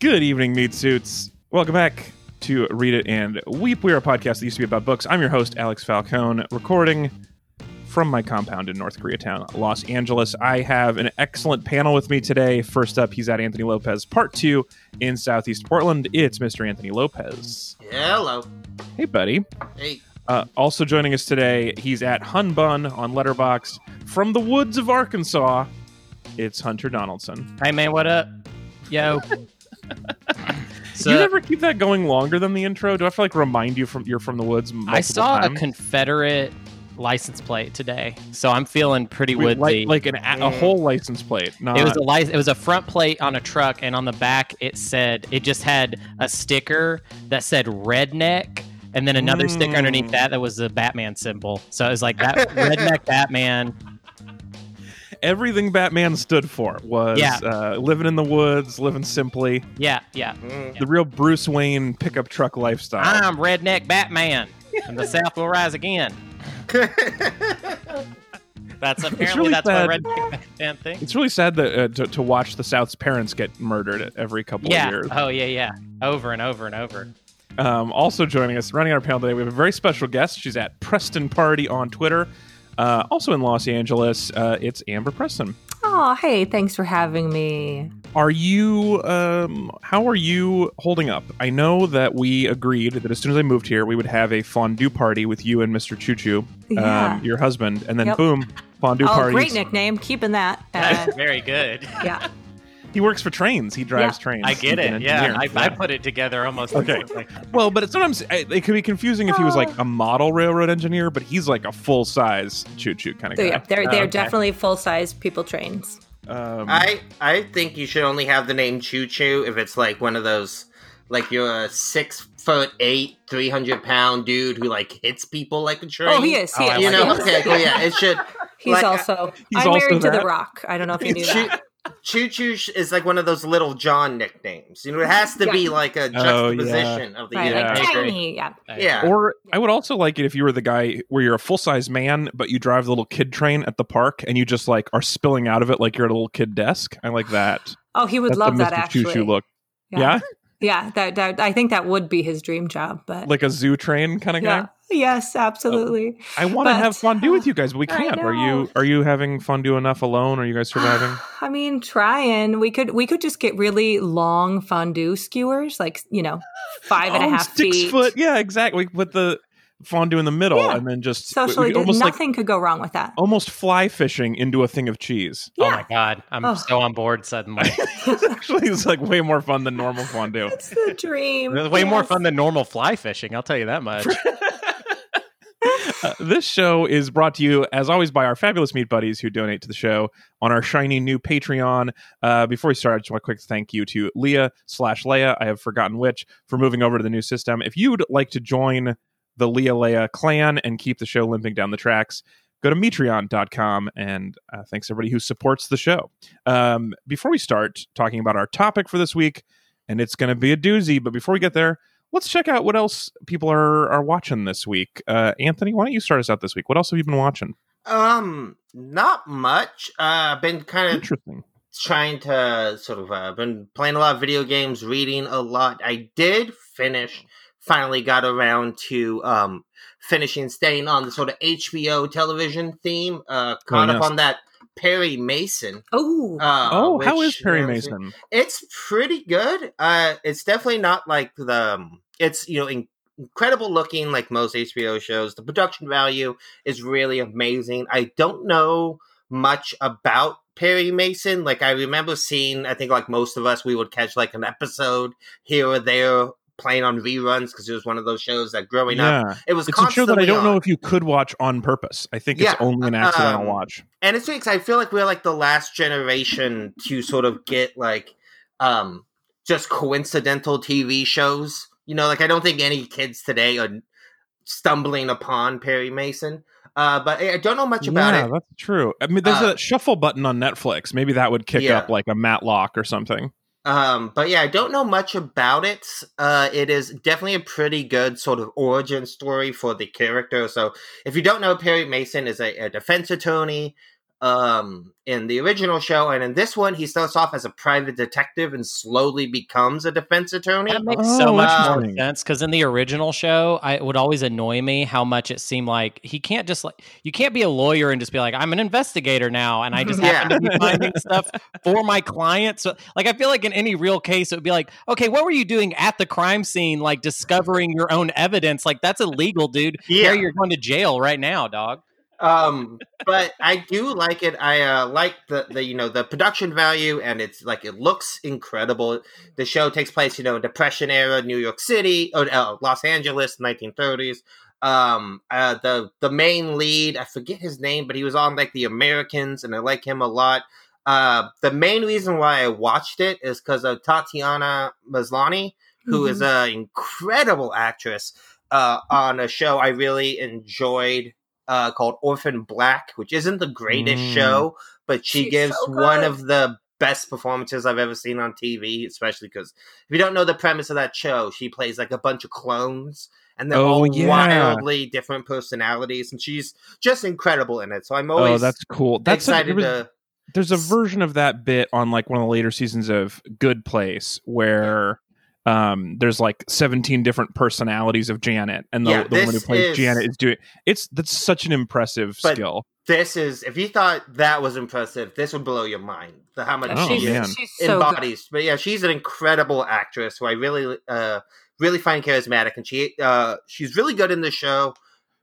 Good evening, meat suits. Welcome back to Read It and Weep. We are a podcast that used to be about books. I'm your host, Alex Falcone, recording from my compound in North Koreatown, Los Angeles. I have an excellent panel with me today. First up, he's at Anthony Lopez, part two in Southeast Portland. It's Mr. Anthony Lopez. Hello. Hey, buddy. Hey. Uh, also joining us today, he's at Hunbun on Letterboxd from the woods of Arkansas. It's Hunter Donaldson. Hey man, what up? Yo. Do you never keep that going longer than the intro? Do I have to like remind you from you're from the woods? I saw times? a Confederate license plate today, so I'm feeling pretty Wait, woodsy. like, like an, a, a whole license plate. Not, it was a license. It was a front plate on a truck, and on the back it said it just had a sticker that said redneck, and then another sticker underneath Mm. that that was the Batman symbol. So it was like that redneck Batman. Everything Batman stood for was Yeah. uh, living in the woods, living simply, Yeah, yeah. Mm. the real Bruce Wayne pickup truck lifestyle. I'm redneck Batman, and the South will rise again. That's apparently really that's sad. what redneck Batman thinks. It's really sad that uh, to, to watch the South's parents get murdered every couple Yeah. of years. Oh yeah, yeah. Over and over and over. Um, also joining us, running our panel today, we have a very special guest. She's at Preston Party on Twitter. Uh, also in Los Angeles, uh, it's Amber Preston. Oh, hey, thanks for having me. Are you? Um, how are you holding up? I know that we agreed that as soon as I moved here, we would have a fondue party with you and Mr. Choo Choo, Yeah. um, your husband, and then Yep. boom, fondue oh, party. great nickname. Keeping that. Uh, That's very good. yeah. He works for trains. He drives Yeah. trains. I get it. Yeah, engineer. I, I put it together almost. Okay. Well, but it's sometimes it could be confusing if he was Oh. like a model railroad engineer, but he's like a full size choo choo kind of So guy. yeah, they're Oh, they're okay. definitely full size people trains. Um, I I think you should only have the name Choo Choo if it's like one of those, like you're a six foot eight, three hundred pound dude who like hits people like a train. Oh, he is. He Oh, is. You know, okay, cool, yeah. It should. He's like, also. He's I'm also married to? The Rock. I don't know if you knew that. Choo Choo is like one of those little John nicknames. You know, it has to be like a Oh, yeah. juxtaposition of the Right, Yeah. like tiny. Yeah. Yeah. Or I would also like it if you were the guy where you're a full size man, but you drive the little kid train at the park and you just like are spilling out of it like you're at a little kid desk. I like that. Oh, he would That's love the that Mr. actually. Choo Choo look. Yeah? Yeah, that, that I think that would be his dream job. But Like a zoo train kind of guy. yes, absolutely. I want to have fondue with uh, you guys, but we can't. Are you are you having fondue enough alone? Are you guys surviving? I mean, trying. We could we could just get really long fondue skewers, like you know, five and a Oh, half six feet. foot. Yeah, exactly. Put the fondue in the middle Yeah. and then just we- we Socially, almost like nothing could go wrong with that. almost fly fishing into a thing of cheese. Oh my god, I'm Oh. so on board suddenly. Actually, it's like way more fun than normal fondue. It's the dream. It's way more fun than normal fly fishing. I'll tell you that much. Uh, this show is brought to you, as always, by our fabulous meat buddies who donate to the show on our shiny new Patreon. Uh, before we start, I just want a quick thank you to Leah slash Leia. I have forgotten which for moving over to the new system. If you'd like to join the Leah Leia clan and keep the show limping down the tracks, go to patreon.com and uh, thanks everybody who supports the show. Um, before we start talking about our topic for this week, and it's going to be a doozy, but before we get there, let's check out what else people are are watching this week. Uh, Anthony, why don't you start us out this week? What else have you been watching? Um, not much. Uh, I've been kind of Interesting. trying to sort of uh, been playing a lot of video games, reading a lot. I did finish. Finally, got around to um finishing, staying on the sort of HBO television theme. Uh, caught Oh, up yes. on that Perry Mason. Oh, Uh, oh, how which, is Perry Mason? It's pretty good. Uh, it's definitely not like the. Um, it's you know in- incredible looking like most HBO shows. The production value is really amazing. I don't know much about Perry Mason. Like I remember seeing, I think like most of us, we would catch like an episode here or there playing on reruns because it was one of those shows that growing up it was. it's a show that I don't know if you could watch on purpose. I think Yeah, it's only an accidental um, watch. and it's because I feel like we're like the last generation to sort of get like um just coincidental TV shows. You know, like I don't think any kids today are stumbling upon Perry Mason. Uh, but I I don't know much about yeah, it. that's true. I mean, there's Uh, a shuffle button on Netflix. Maybe that would kick Yeah. up like a Matlock or something. Um, but yeah, I don't know much about it. Uh, it is definitely a pretty good sort of origin story for the character. So if you don't know, Perry Mason is a, a defense attorney um, in the original show, and in this one, he starts off as a private detective and slowly becomes a defense attorney. That makes Oh, so much more sense because in the original show, I, it would always annoy me how much it seemed like he can't just like you can't be a lawyer and just be like I'm an investigator now, and I just Yeah. happen to be finding stuff for my clients. So, like, I feel like in any real case, it would be like, okay, what were you doing at the crime scene? Like discovering your own evidence? Like that's illegal, dude. Yeah. There, you're going to jail right now, dog. Um but i do like it i uh like the the you know the production value and it's like it looks incredible. The show takes place you know depression era new york city or uh, los angeles 1930s um uh the the main lead i forget his name but he was on like the americans and i like him a lot. Uh the main reason why i watched it is because of tatiana maslany who is an incredible actress uh on a show i really enjoyed uh, called Orphan Black, which isn't the greatest Mm. show, but she She's gives so one of the best performances I've ever seen on TV, especially because if you don't know the premise of that show, she plays like a bunch of clones and they're Oh, all yeah. wildly different personalities, and she's just incredible in it. So I'm always oh, that's cool. That's a, excited there was- to. there's a version of that bit on like one of the later seasons of Good Place where um there's like 17 different personalities of Janet and the, Yeah, the woman who plays is- Janet is doing it's that's such an impressive But- skill. This is if you thought that was impressive, this would blow your mind. The how much Oh, she she's, is man. she's so good. embodies. But yeah, she's an incredible actress who I really, uh, really find charismatic, and she, uh, she's really good in the show.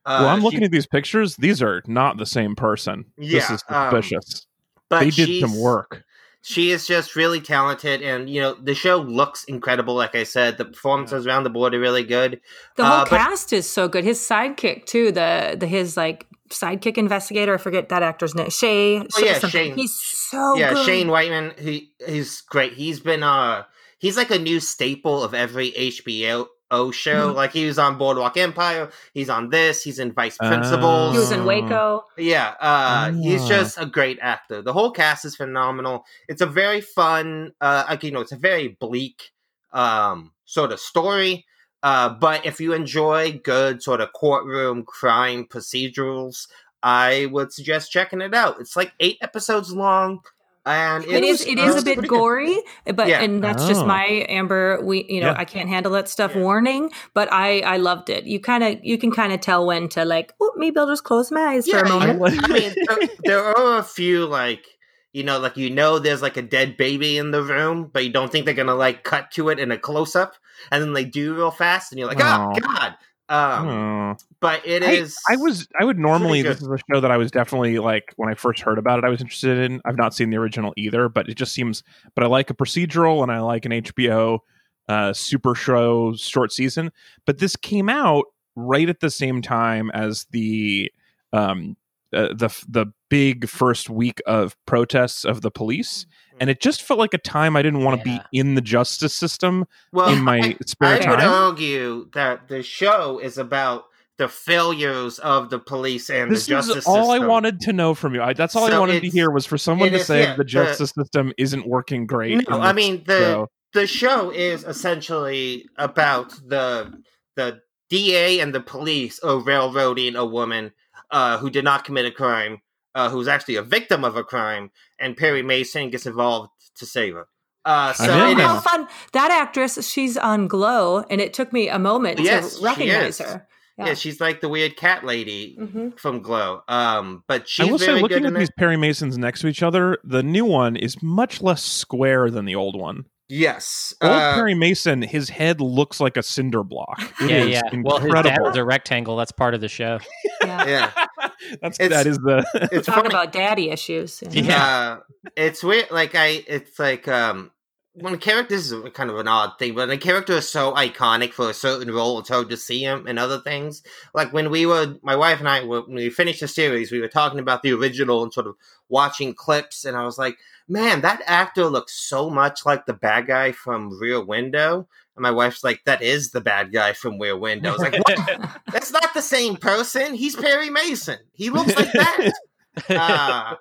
Uh, well, I'm she- looking at these pictures. These are not the same person. this Yeah, is um, suspicious. but they did some work. She is just really talented, and you know the show looks incredible. Like I said, the performances around the board are really good. The whole Uh, cast is so good. His sidekick too. The the his like sidekick investigator. I forget that actor's name. Shay. Oh, yeah. Shane. He's so yeah, good. Shane Whigham, he he's great. He's been uh he's like a new staple of every HBO show. Mhm. Like he was on Boardwalk Empire, he's on this, he's in Vice Principals. He was in Oh. Waco. Yeah, uh, he's Ah. just a great actor. The whole cast is phenomenal. It's a very fun, uh, like you know, it's a very bleak, um, sort of story. Uh, but if you enjoy good sort of courtroom crime procedurals, I would suggest checking it out. It's like eight episodes long, and It is. it's, It uh, is a bit pretty good. gory, but Yeah. and that's just Oh. my Amber. We, you know, Yeah. I can't handle that stuff. Yeah. Warning, but I, I loved it. You kind of, you can kind of tell when to like, oh, maybe I'll just close my eyes for a moment. like- I mean, there, there are a few like you know, like you know, there's like a dead baby in the room, but you don't think they're gonna like cut to it in a close up, and then they do real fast, and you're like, oh, Oh. god. Um, Oh. but it I, is. I was I would normally this is a show that I was definitely like when I first heard about it I was interested in. I've not seen the original either, but it just seems but I like a procedural and I like an HBO uh super show short season. But this came out right at the same time as the um uh, the the big first week of protests of the police and it just felt like a time I didn't want to Yeah. be in the justice system well, in my I, spare I would time. argue that the show is about the failures of the police and this the justice is all system. I wanted to know from you. I, that's all I wanted to hear was for someone to is, say yeah, the the- justice system isn't working great. No, I mean the show. the show is essentially about the the DA and the police are railroading a woman uh, who did not commit a crime, uh, who's actually a victim of a crime, and Perry Mason gets involved to save her. Uh, so didn't it. How is, fun! That actress, she's on Glow, and it took me a moment Yes, to recognize her. yeah. she's like the weird cat lady hmm from Glow. Um, but she's I will say, looking at these. Perry Masons next to each other, the new one is much less square than the old one. Yes, Old uh, Perry Mason, his head looks like a cinder block. It yeah, is yeah. Well, his dad incredible. was a rectangle. That's part of the show. Yeah. yeah. That's It's- that is the It's Talk funny. about daddy issues. Yeah. Uh, it's weird. Like I, it's like um, when a character this is kind of an odd thing, but when a character is so iconic for a certain role, it's hard to see him in other things. Like when we were, my wife and I, were, when we finished the series, we were talking about the original and sort of watching clips, and I was like, man, that actor looks so much like the bad guy from Rear Window. And my wife's like, that is the bad guy from Rear Window. I was like, what? That's not the same person. He's Perry Mason. He looks like that. Uh,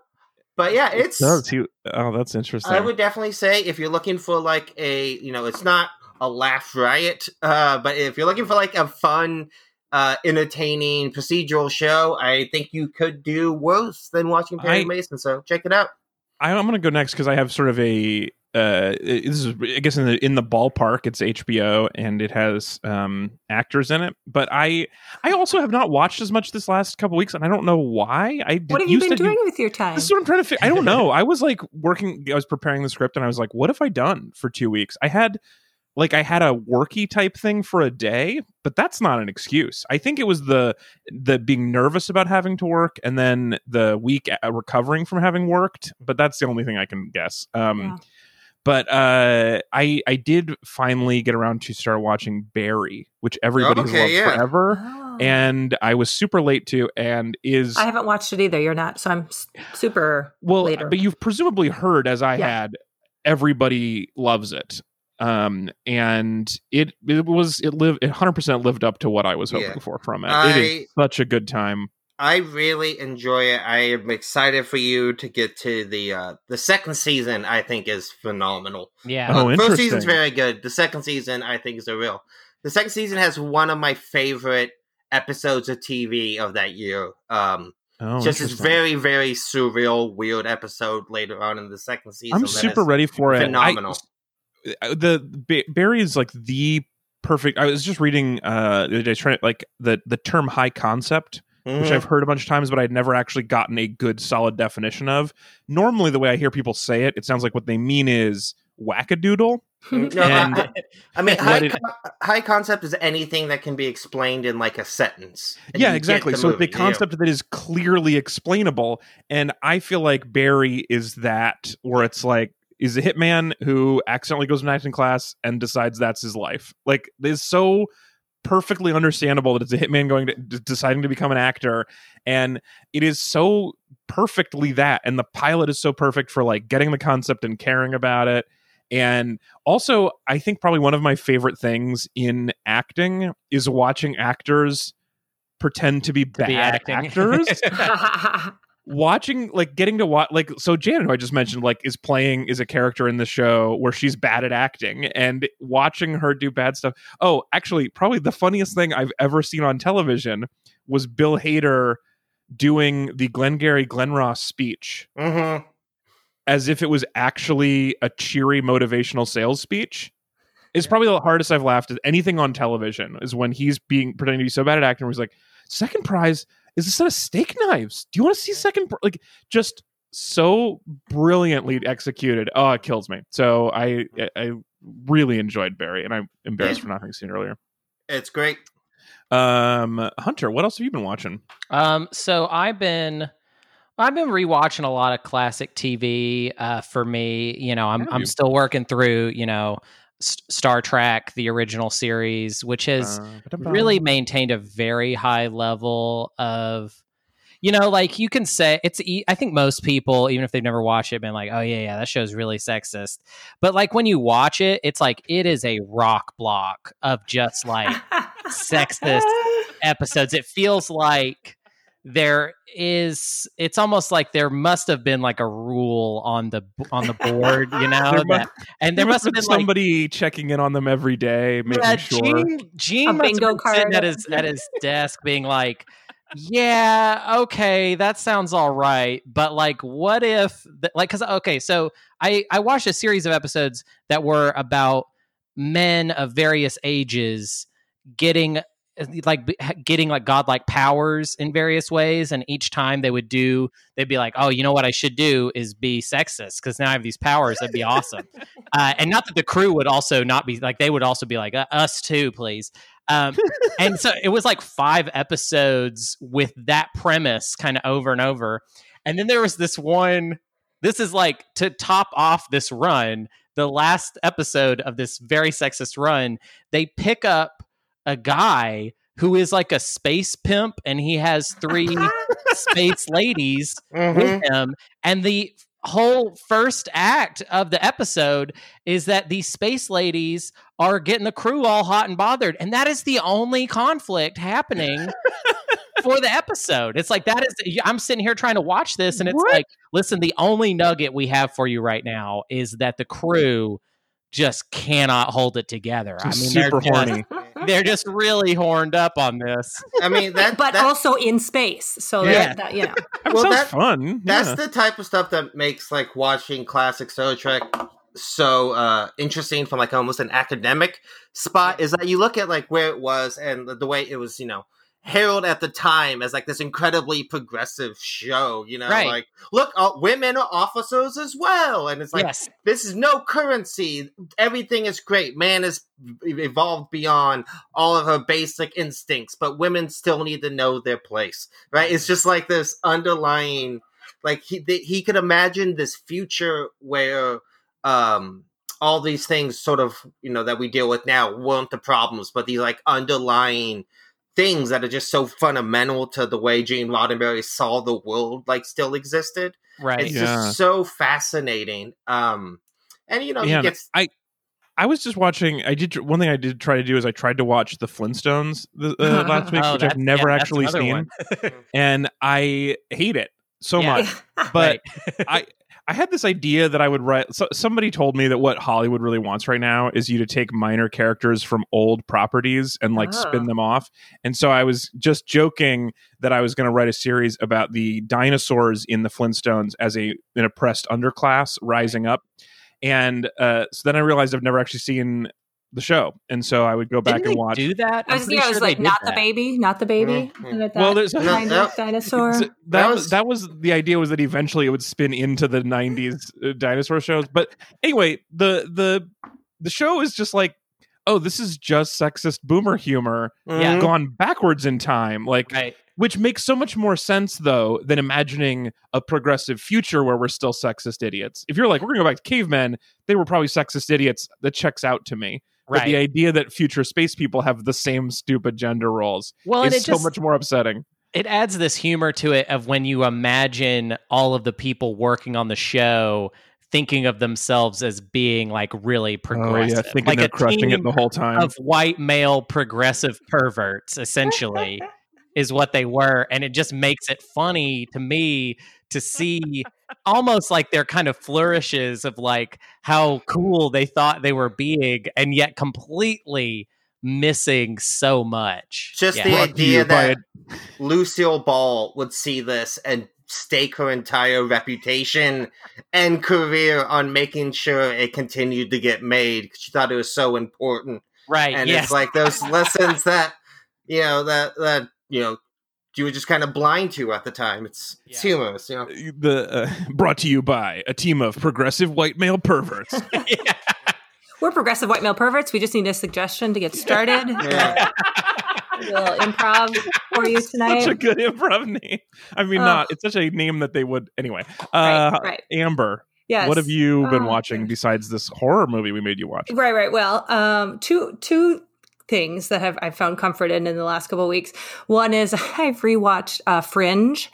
but yeah, it's. does he? Oh, that's interesting. I would definitely say if you're looking for like a, you know, it's not a laugh riot, uh, but if you're looking for like a fun, uh, entertaining procedural show, I think you could do worse than watching Perry I- Mason. So check it out. I, I'm going to go next because I have sort of a. Uh, this is, I guess, in the in the ballpark. It's HBO and it has um, actors in it. But I, I also have not watched as much this last couple weeks, and I don't know why. I What have you been doing with your time? This is what I'm trying to figure. I don't know. I was like working. I was preparing the script, and I was like, "What have I done for two weeks?" I had like I had a worky type thing for a day, but that's not an excuse. I think it was the the being nervous about having to work, and then the week uh, recovering from having worked. But that's the only thing I can guess. Um, Yeah. But uh, I I did finally get around to start watching Barry, which everybody has Okay, loved yeah. forever, Oh. and I was super late to, and is I haven't watched it either. You're not, so I'm s- super. well, later. but you've presumably heard, as I Yeah. had, everybody loves it. Um, and it it was it lived it 100 percent lived up to what I was hoping Yeah. for from it. I- it is such a good time. I really enjoy it. I am excited for you to get to the uh, the second season. I think is phenomenal. Yeah. Oh, First interesting. season's very good. The second season, I think, is a real. The second season has one of my favorite episodes of TV of that year. Um, Oh, just this very, very surreal, weird episode later on in the second season. I'm super ready for it. Phenomenal. uh, the Ba- Barry is like the perfect. I was just reading uh the other day, trying like the the term high concept, which Mhm. I've heard a bunch of times, but I'd never actually gotten a good solid definition of. Normally, the way I hear people say it, it sounds like what they mean is wackadoodle. No, And- I, I mean, high, it- co- high concept is anything that can be explained in like a sentence. yeah, exactly. the So movie, the concept that is clearly explainable, and I feel like Barry is that, where it's like is a hitman who accidentally goes to an acting class and decides that's his life. Like it's so perfectly understandable that it's a hitman going to d- deciding to become an actor, and it is so perfectly that, and the pilot is so perfect for like getting the concept and caring about it. And also, I think probably one of my favorite things in acting is watching actors pretend to be bad Be actors. watching, like, getting to watch, like, so Janet, who I just mentioned, like, is playing is a character in the show where she's bad at acting, and watching her do bad stuff. Oh, actually, probably the funniest thing I've ever seen on television was Bill Hader doing the Glengarry Glen Ross speech hmm as if it was actually a cheery motivational sales speech is probably the hardest I've laughed at anything on television is when he's being pretending to be so bad at acting where he's like, second prize is a set of steak knives. Do you want to see second pri-" like just so brilliantly executed. Oh, it kills me. So I I really enjoyed Barry and I'm embarrassed for not having seen it earlier. It's great. Um Hunter, what else have you been watching? Um, so I've been I've been rewatching a lot of classic TV. Uh, for me, you know, I'm I'm still working through, you know, S- Star Trek, the original series, which has Uh, really maintained a very high level of you know like you can say it's I think most people even if they've never watched it been like oh yeah yeah that show's really sexist. But like when you watch it it's like it is a rock block of just like sexist episodes. It feels like there is it's almost like there must have been like a rule on the on the board you know There mu- that, and there, must have been like somebody checking in on them every day, making yeah, sure. Gene, Gene A must have bingo been sitting card. at his at his desk, being like, "Yeah, okay, that sounds all right, but like, what if, th- like, because okay, so I I watched a series of episodes that were about men of various ages getting like getting like godlike powers in various ways and each time they would do they'd be like oh you know what i should do is be sexist because now i have these powers that'd be awesome. Uh, and not that the crew would also not be like they would also be like uh, us too please. Um, and so it was like five episodes with that premise kind of over and over. And then there was this one this is like to top off this run the last episode of this very sexist run they pick up a guy who is like a space pimp and he has three space ladies Mhm. with him. And the whole first act of the episode is that these space ladies are getting the crew all hot and bothered. And that is the only conflict happening for the episode. It's like that is I'm sitting here trying to watch this and it's What? like, listen, the only nugget we have for you right now is that the crew just cannot hold it together. I mean, they're super just- horny. like they're just really horned up on this. I mean that, but that, also in space. So Yeah. that, that you know, That Well, sounds that- fun. that's yeah. the type of stuff that makes like watching classic Star Trek so uh interesting from like almost an academic spot is that you look at like where it was and the, the way it was you know heralded at the time as like this incredibly progressive show you know Right. like look uh, women are officers as well. And it's like yes. this is no currency. Everything is great. Man has evolved beyond all of her basic instincts but women still need to know their place. Right? It's just like this underlying like he th- he could imagine this future where um all these things sort of you know that we deal with now weren't the problems but these like underlying things that are just so fundamental to the way Gene Roddenberry saw the world like still existed Right. it's Yeah. just so fascinating. Um, and you know, Yeah, he gets I I was just watching. I did one thing I did try to do is I tried to watch the Flintstones the, uh, last week, Oh, which I've never yeah, actually seen, and I hate it so Yeah. much. But I I had this idea that I would write. So, somebody told me that what Hollywood really wants right now is you to take minor characters from old properties and like spin Oh. them off. And so I was just joking that I was going to write a series about the dinosaurs in the Flintstones as a an oppressed underclass rising up. And uh, so then I realized I've never actually seen the show, and so I would go back Didn't and they watch. do that? I I'm was, pretty yeah, I was like, did not the baby, not the baby. Mhm. That Well, there's- kind No, of dinosaur. So that, That was was- that was the idea was that eventually it would spin into the 90s uh, dinosaur shows but anyway the the the show is just like oh this is just sexist boomer humor Yeah. Mhm. gone backwards in time like Right. which makes so much more sense though than imagining a progressive future where we're still sexist idiots if you're like we're gonna go back to cavemen they were probably sexist idiots that checks out to me but Right. the idea that future space people have the same stupid gender roles well, is so just much more upsetting. It adds this humor to it of when you imagine all of the people working on the show thinking of themselves as being like really progressive, oh yeah thinking like they're a crushing it the whole time. of white male progressive perverts, essentially, is what they were, and it just makes it funny to me to see almost like their kind of flourishes of like how cool they thought they were being, and yet completely missing so much. Just Yeah. the Brought to you idea by that Lucille Ball would see this and stake her entire reputation and career on making sure it continued to get made 'cause she thought it was so important. right? And yes. it's like those lessons that you know that that you know you were just kind of blind to at the time. It's it's Yeah. humorous, you know. the uh, brought to you by a team of progressive white male perverts. Yeah. We're progressive white male perverts. We just need a suggestion to get started. Yeah. a little improv for you tonight. such a good improv name. I mean, Oh. not. It's such a name that they would anyway. Uh, right, right. Amber, Yes. what have you been Oh, watching gosh. besides this horror movie we made you watch? Right, right. Well, um, two two things that have I found comfort in in the last couple of weeks. One is I've rewatched uh, Fringe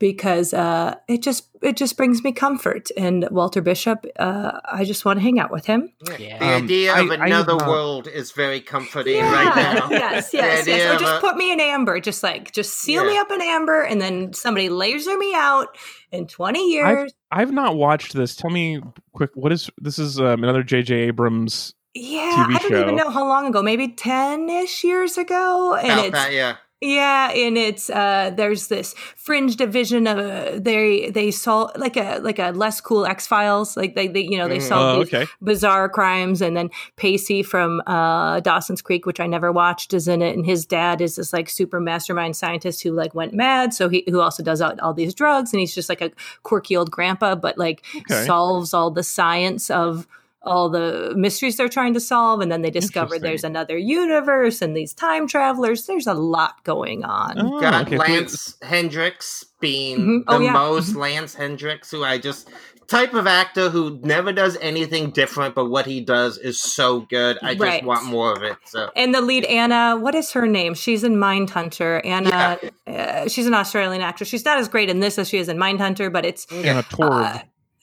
because uh, it just it just brings me comfort. And Walter Bishop, uh, I just want to hang out with him. Yeah. The Um, idea I- of I another not- world is very comforting Yeah. right now. yes, yes, yes. Or just a- put me in amber. Just like just seal me up in amber, and then somebody laser me out in twenty years. I've not watched this. Tell me quick. What is this? Is um, another J.J. Abrams? Yeah, TV I don't show. even know how long ago. Maybe ten ish years ago, and About it's that, yeah. Yeah, and it's uh there's this fringe division of uh, they they solve like a like a less cool X Files like they, they you know they Mhm. solve Oh, these okay. bizarre crimes and then Pacey from uh Dawson's Creek which I never watched is in it and his dad is this like super mastermind scientist who like went mad so he who also does all, all these drugs and he's just like a quirky old grandpa but like Okay. solves all the science of all the mysteries they're trying to solve and then they discover there's another universe and these time travelers there's a lot going on Oh, Got okay. Lance Hendricks being Mhm. Oh, the yeah. most Lance Hendricks, who I just type of actor who never does anything different, but what he does is so good. I just Right. want more of it. So and the lead Anna, what is her name? She's in Mindhunter. Anna, uh, she's an Australian actress. She's not as great in this as she is in Mindhunter, but it's Anna Torv. uh, uh,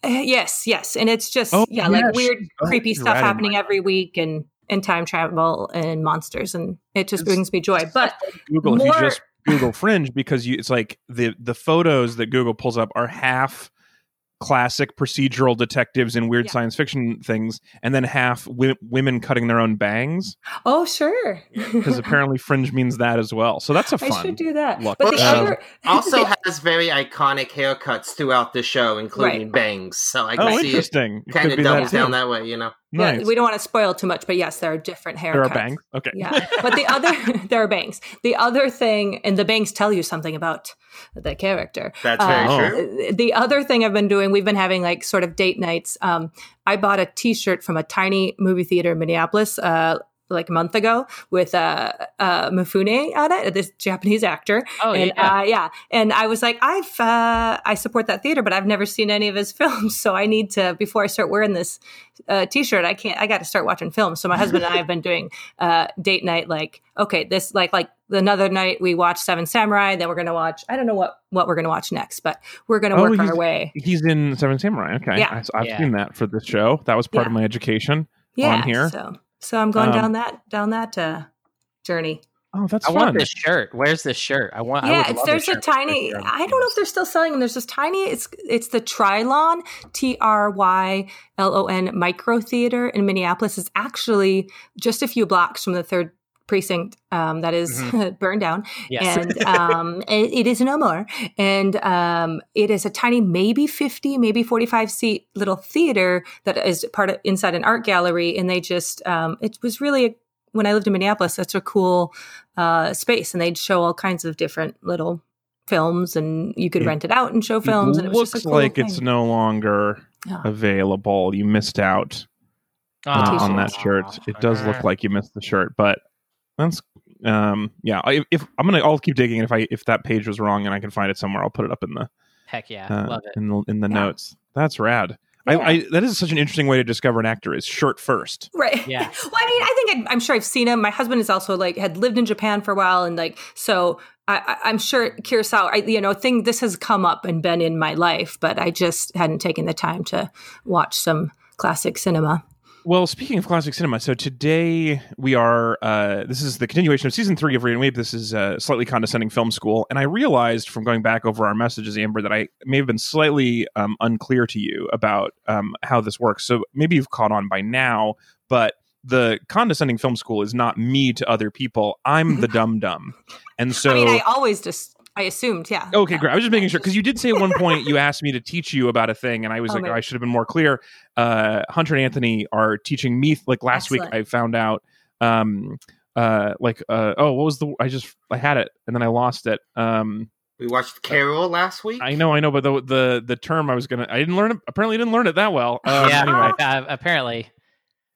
Eh, yes, yes, and it's just Oh, yeah, yeah, like weird, oh, creepy stuff right. happening every week, and and time travel and monsters, and it just It's- brings me joy. But Google if you just Google Fringe because you it's like the the photos that Google pulls up are half classic procedural detectives and weird Yeah. science fiction things, and then half wi- women cutting their own bangs Oh, sure. because apparently fringe means that as well. So that's a fun. I should do that. look. But the Well, other also has very iconic haircuts throughout the show, including bangs. So I can Oh, see it interesting. It kind of be doubles down that way, you know. Nice. yeah, we don't want to spoil too much, but yes, there are different haircuts. there are bangs. Okay. Yeah, but the other there are bangs. The other thing, and the bangs tell you something about the character. That's very Oh. true. The other thing I've been doing, we've been having like sort of date nights. Um, I bought a T-shirt from a tiny movie theater in Minneapolis. Uh, like a month ago with uh, uh Mifune on it, this Japanese actor. Oh and yeah. uh, yeah, and I was like, I've uh, I support that theater, but I've never seen any of his films, so I need to before I start wearing this uh, T-shirt. I can't. I got to start watching films. So my husband and I have been doing uh, date night. Like, okay, this like like another night we watch Seven Samurai. Then we're gonna watch. I don't know what what we're gonna watch next, but we're gonna Oh, work our way. He's in Seven Samurai. Okay. Yeah. I, have Yeah. seen that for this show. That was part of my education. Yeah, here. So so I'm going Um, down that down that uh, journey. Oh, that's I fun. want this shirt. Where's this shirt? I want. Yeah, would it's there's this a shirt with tiny. shirt. I don't know if they're still selling them. There's this tiny. It's it's the Trylon T R Y L O N Micro Theater in Minneapolis. It's actually just a few blocks from the third precinct um, that is burned down, Yes. and um, it, it is no more. And um, it is a tiny, maybe fifty, maybe forty-five seat little theater that is part of inside an art gallery. And they just um, it was really a, when I lived in Minneapolis, that's a cool uh, space, and they'd show all kinds of different little films, and you could It- rent it out and show films. it and it was looks just cool like it's no longer Yeah. available. You missed out uh, on that shirt. It does look like you missed the shirt, but that's um yeah. I, if I'm gonna, I'll keep digging. If I if that page was wrong and I can find it somewhere, I'll put it up in the Heck yeah, uh, love it. in the in the Yeah. notes. That's rad. Yeah. I, I that is such an interesting way to discover an actor is shirt first. Right. Yeah. well, I mean, I think I, I'm sure I've seen him. My husband is also like had lived in Japan for a while, and like so. I, I- I'm sure Kurosawa, I, you know, thing this has come up and been in my life, but I just hadn't taken the time to watch some classic cinema. Well, speaking of classic cinema, so today we are. Uh, this is the continuation of season three of Read and Weep. This is uh, slightly condescending film school, and I realized from going back over our messages, Amber, that I may have been slightly um, unclear to you about um, how this works. So maybe you've caught on by now, but the condescending film school is not me to other people. I'm the dum dum, and so I mean, I always just I assumed, yeah. Okay, Yeah. great. I was just making sure because you did say at one point you asked me to teach you about a thing, and I was Oh, like, maybe. I should have been more clear. Uh, Hunter and Anthony are teaching me. Like last week, I found out. Um, uh, like, uh, oh, what was the? I just I had it and then I lost it. Um, We watched Carol last week. I know, I know, but the the the term I was gonna, I didn't learn it. Apparently, didn't learn it that well. Um, yeah. Anyway, uh, apparently.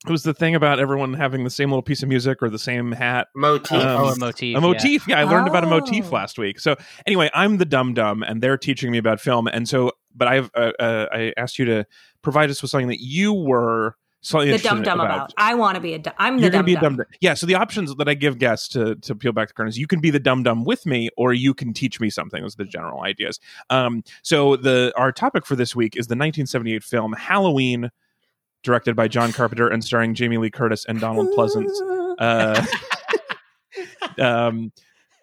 It was the thing about everyone having the same little piece of music or the same hat. Motif. Um, oh, a motif. a motif. Yeah. I learned about a motif Oh. last week. So anyway, I'm the dum dum, and they're teaching me about film. And so, but I've uh, uh, I asked you to provide us with something that you were slightly the interested dumb dumb about. about. I want to be a. du- I'm You're going dumb to be a dumb. dum dum. Yeah. So the options that I give guests to to peel back the curtains, you can be the dum dum with me, or you can teach me something. Those are the general ideas. Um, so the our topic for this week is the 1978 film Halloween, directed by John Carpenter and starring Jamie Lee Curtis and Donald Pleasence. Uh, um,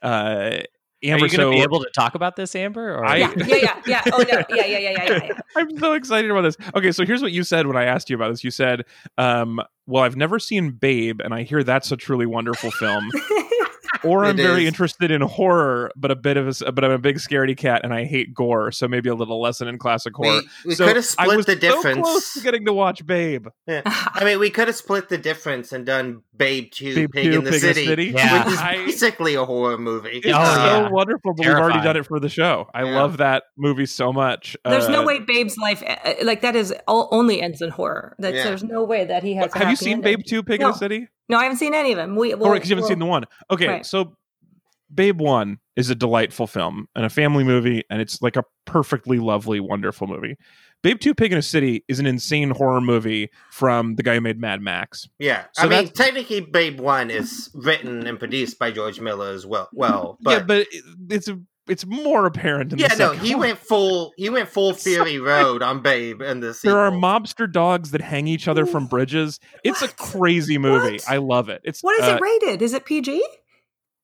uh, Are Amber, you going to so be able to talk about this, Amber? Or I- yeah, yeah, yeah, yeah. Oh no, yeah, yeah, yeah, yeah, yeah. yeah. I'm so excited about this. Okay, so here's what you said when I asked you about this. You said, um, "Well, I've never seen Babe, and I hear that's a truly wonderful film." Or I'm It very is. interested in horror, but a bit of a, but I'm a big scaredy cat, and I hate gore, so maybe a little lesson in classic horror. we we So could have I split was the so difference. close to getting to watch Babe. I mean, we could have split the difference and done Babe 2 Babe Pig 2, in the Pig in the City, City. Yeah. which is basically a horror movie. It's Oh, so yeah. wonderful, but we've already done it for the show. I Yeah. love that movie so much. There's no Uh, way Babe's life uh, like that is all, only ends in horror. That's, Yeah. There's no way that he has. a Have you seen ending. Babe 2 Pig in the City? No, I haven't seen any of them. We Oh, right, because you haven't seen the one. Okay, Right. so Babe One is a delightful film and a family movie, and it's like a perfectly lovely, wonderful movie. Babe Two Pig in a City is an insane horror movie from the guy who made Mad Max. Yeah, So I mean, technically, Babe One is written and produced by George Miller as well. Well, but yeah, but it's a, it's more apparent in yeah, the no, he one. went full, he went full Fury Road on Babe in the sequel. There are mobster dogs that hang each other from bridges. It's a crazy movie. What? I love it. It's What is uh, it rated? Is it PG?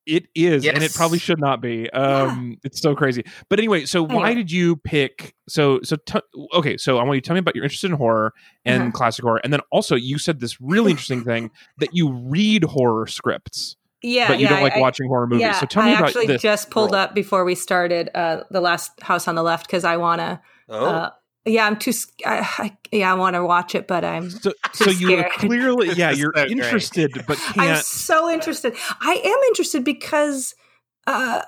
It is, and it probably should not be. Um, It's so crazy. But anyway, so why Anyway. did you pick? So so t- okay. So I want you to tell me about your interest in horror and Uh-huh. classic horror, and then also you said this really interesting thing that you read horror scripts, Yeah, but you yeah, don't like I- watching horror movies. Yeah, so tell me I about actually this. just pulled role. up before we started uh, the last house on the left because I want to. Oh, Uh, yeah, I'm too. s- I, I, yeah, I want to watch it, but I'm. So, too so you were clearly, yeah, you're so great. interested, but I'm so interested. I am interested because uh,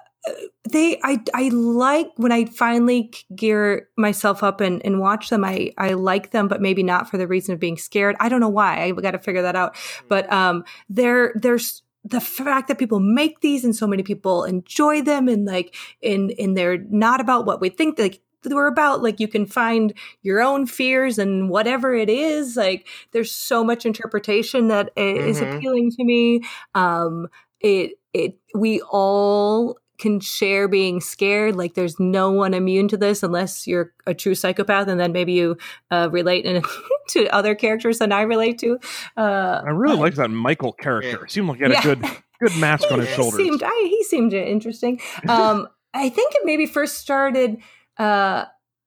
they. I I like when I finally gear myself up and, and watch them. I I like them, but maybe not for the reason of being scared. I don't know why. I got to figure that out. But um, there there's the fact that people make these and so many people enjoy them and like and and they're not about what we think like we're about like you can find your own fears and whatever it is like there's so much interpretation that i- is appealing to me um it it we all can share being scared like there's no one immune to this unless you're a true psychopath and then maybe you uh, relate in, to other characters than i relate to uh I really like that Michael character. Yeah. Seemed like he had Yeah. a good good mask on his He shoulders. Seemed, I, he seemed interesting. Um, I think it maybe first started. Uh,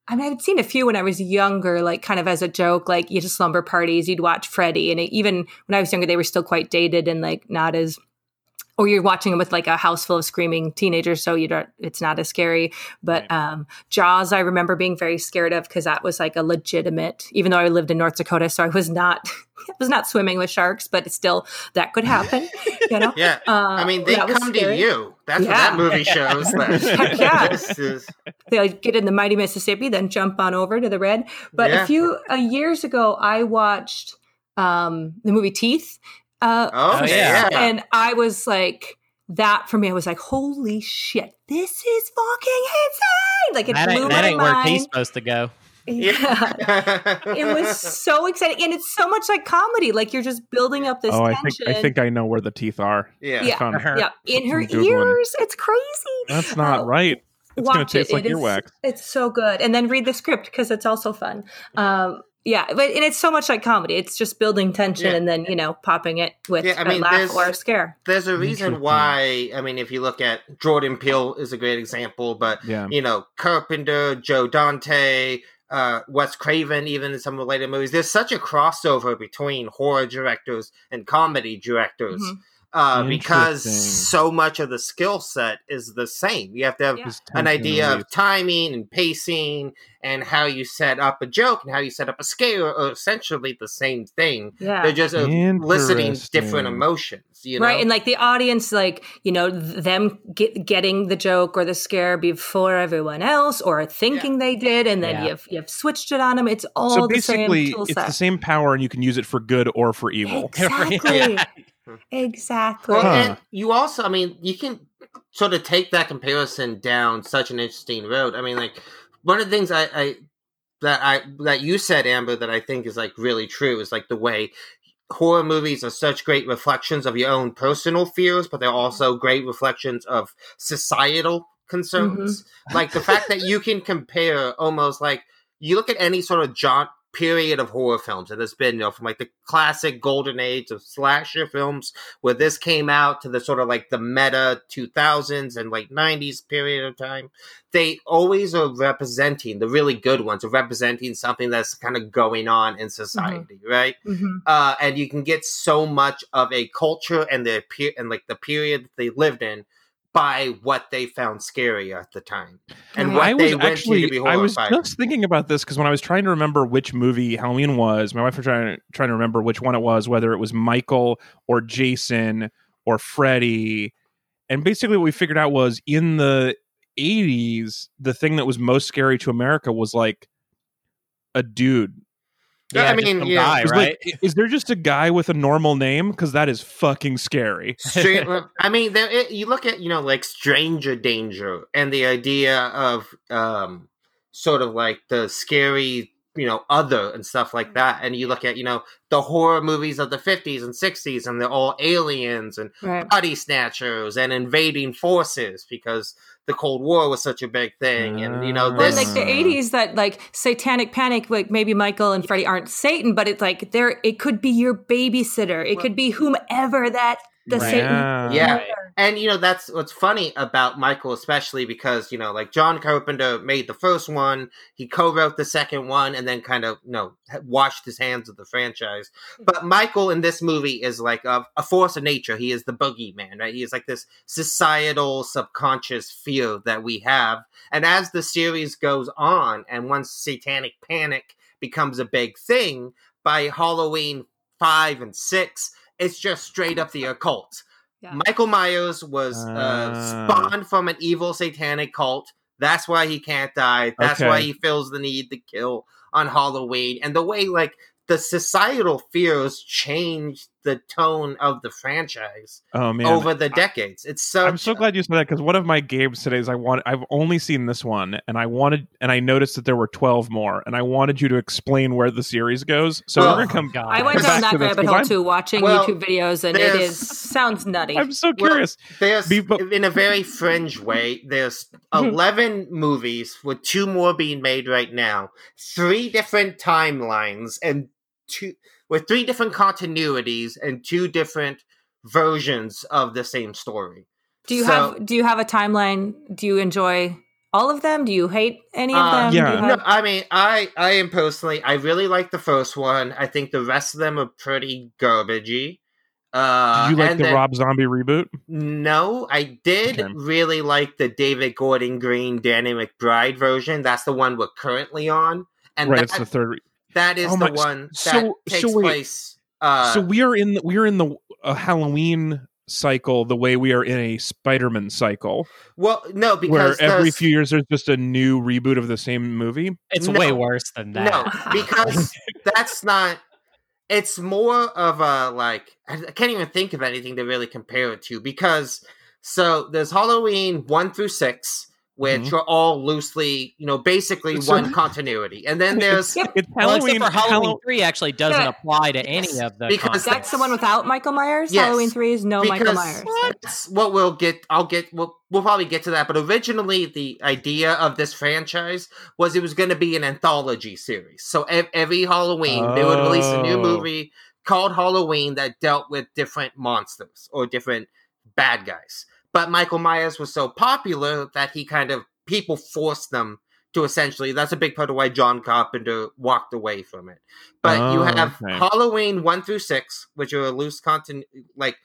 I mean, I'd seen a few when I was younger, like kind of as a joke, like you just slumber parties, you'd watch Freddy, and it, even when I was younger, they were still quite dated and like not as. Or you're watching them with like a house full of screaming teenagers, so you don't. It's not as scary. But um, Jaws, I remember being very scared of because that was like a legitimate. Even though I lived in North Dakota, so I was not, I was not swimming with sharks, but it's still that could happen. You know. yeah. Uh, I mean, they that come to you. That's what that movie shows. That Yeah. is They like, get in the mighty Mississippi, then jump on over to the red. But Yeah. a few uh, years ago, I watched um, the movie Teeth, uh, oh, Oh, yeah. yeah. and I was like, that for me, I was like, holy shit, this is fucking insane! Like it that blew ain't, that my ain't where he's supposed to go. Yeah. yeah. it was so exciting, and it's so much like comedy. Like you're just building up this oh, I tension. think I think I know where the teeth are. yeah. Yeah. Found- yeah, in her Googling. ears, it's crazy. That's not Uh, right. It's gonna taste it. like It is- earwax. It's so good, and then read the script because it's also fun. Um, yeah, but and it's so much like comedy. It's just building tension Yeah. and then you know popping it with Yeah, I a mean, laugh there's- or a scare. There's a reason why. I mean, if you look at Jordan Peele is a great example, but Yeah. you know Carpenter, Joe Dante, uh, Wes Craven, even in some related movies. There's such a crossover between horror directors and comedy directors. Mhm. Uh, because so much of the skill set is the same. You have to have Yeah. An idea of timing and pacing and how you set up a joke and how you set up a scare are essentially the same thing. Yeah, They're just uh, eliciting different emotions, you know? right, and like the audience, like you know them get, getting the joke or the scare before everyone else, or thinking they did, and then Yeah. you've you've switched it on them. It's all So the same basically, tool it's the same power, and you can use it for good or for evil. Exactly. exactly. Well, Huh. and you also, I mean, you can sort of take that comparison down such an interesting road. I mean, like one of the things I, I that I that you said, Amber, that I think is like really true is like the way horror movies are such great reflections of your own personal fears, but they're also great reflections of societal mm-hmm. concerns. Like the fact that you can compare almost like you look at any sort of jaunt period of horror films It has been, you know, from like the classic golden age of slasher films where this came out to the sort of like the meta 2000s and late 90s period of time. They always are representing the really good ones, are representing something that's kind of going on in society, right? Mhm. uh, and you can get so much of a culture and the and like the period that they lived in by what they found scary at the time and Right. what I they was went actually to to be I was just thinking about this because when I was trying to remember which movie Halloween was, my wife was trying trying to remember which one it was, whether it was Michael or Jason or Freddy, and basically what we figured out was in the '80s, the thing that was most scary to America was like a dude. Yeah, I mean, some yeah. guy, 'Cause, right? like, is there just a guy with a normal name? Because that is fucking scary. I mean, there, it, you look at you know like Stranger Danger and the idea of um, sort of like the scary you know other and stuff like that, and you look at you know the horror movies of the fifties and sixties, and they're all aliens and Right. body snatchers and invading forces because the Cold War was such a big thing, and you know. Or this. like the Uh. eighties, that like satanic panic, like maybe Michael and Freddy aren't Satan, but it's like there. It could be your babysitter. It could be whomever that The Right. Satan. Yeah. Yeah. Right. And you know that's what's funny about Michael, especially because you know, like John Carpenter made the first one, he co-wrote the second one, and then kind of you know washed his hands of the franchise. But Michael in this movie is like a, a force of nature. He is the boogeyman, right? He is like this societal subconscious fear that we have. And as the series goes on, and once Satanic Panic becomes a big thing, by Halloween five and six, it's just straight up the occult. Yeah. Michael Myers was uh, Ah. spawned from an evil satanic cult. That's why he can't die. That's Okay. why he feels the need to kill on Halloween. And the way, like, the societal fears changed the tone of the franchise Oh man. over the decades. It's so. I'm so glad you said that because one of my games today is I want I've only seen this one and I wanted and I noticed that there were 12 more and I wanted you to explain where the series goes. So Well, we're gonna come. God. I went down back that to this, rabbit 'cause hole too, watching Well, YouTube videos, and it is sounds nutty. I'm so Well, curious. There's, Be- but- in a very fringe way, there's 11 movies with two more being made right now, three different timelines, and two with three different continuities and two different versions of the same story. do you so- have do you have a timeline? Do you enjoy all of them? Do you hate any of Uh, them? yeah. Do you No, I mean, I I am personally, I really like the first one. I think the rest of them are pretty garbagey. Uh, Did you like the then- Rob Zombie reboot? No, I did Okay. really like the David Gordon Green, Danny McBride version. That's the one we're currently on, and right, that, it's the third. Re- that is Oh the one that so- so takes wait. place. Uh, so we are in the, we are in the uh, Halloween cycle the way we are in a Spider-Man cycle well, no, where because every few years there's just a new reboot of the same movie. It's No. way worse than that. No, because that's not. It's more of a like I I can't even think of anything to really compare it to because so there's Halloween one through six, which Mhm. are all loosely, you know, basically So- one continuity, and then there's Yep. It's Well, Halloween. except for Halloween Hallow- 3 actually doesn't Yeah. apply to any of the because concepts. that's the one without Michael Myers. Yes. Halloween three is no Michael Myers. that's what we'll get. I'll get. We'll, we'll probably get to that. But originally, the idea of this franchise was it was going to be an anthology series. So ev- every Halloween, they would release a new Oh. movie called Halloween that dealt with different monsters or different bad guys. But Michael Myers was so popular that he kind of people forced them to essentially. That's a big part of why John Carpenter walked away from it. But you Oh, have okay. Halloween one through six, which are a loose content like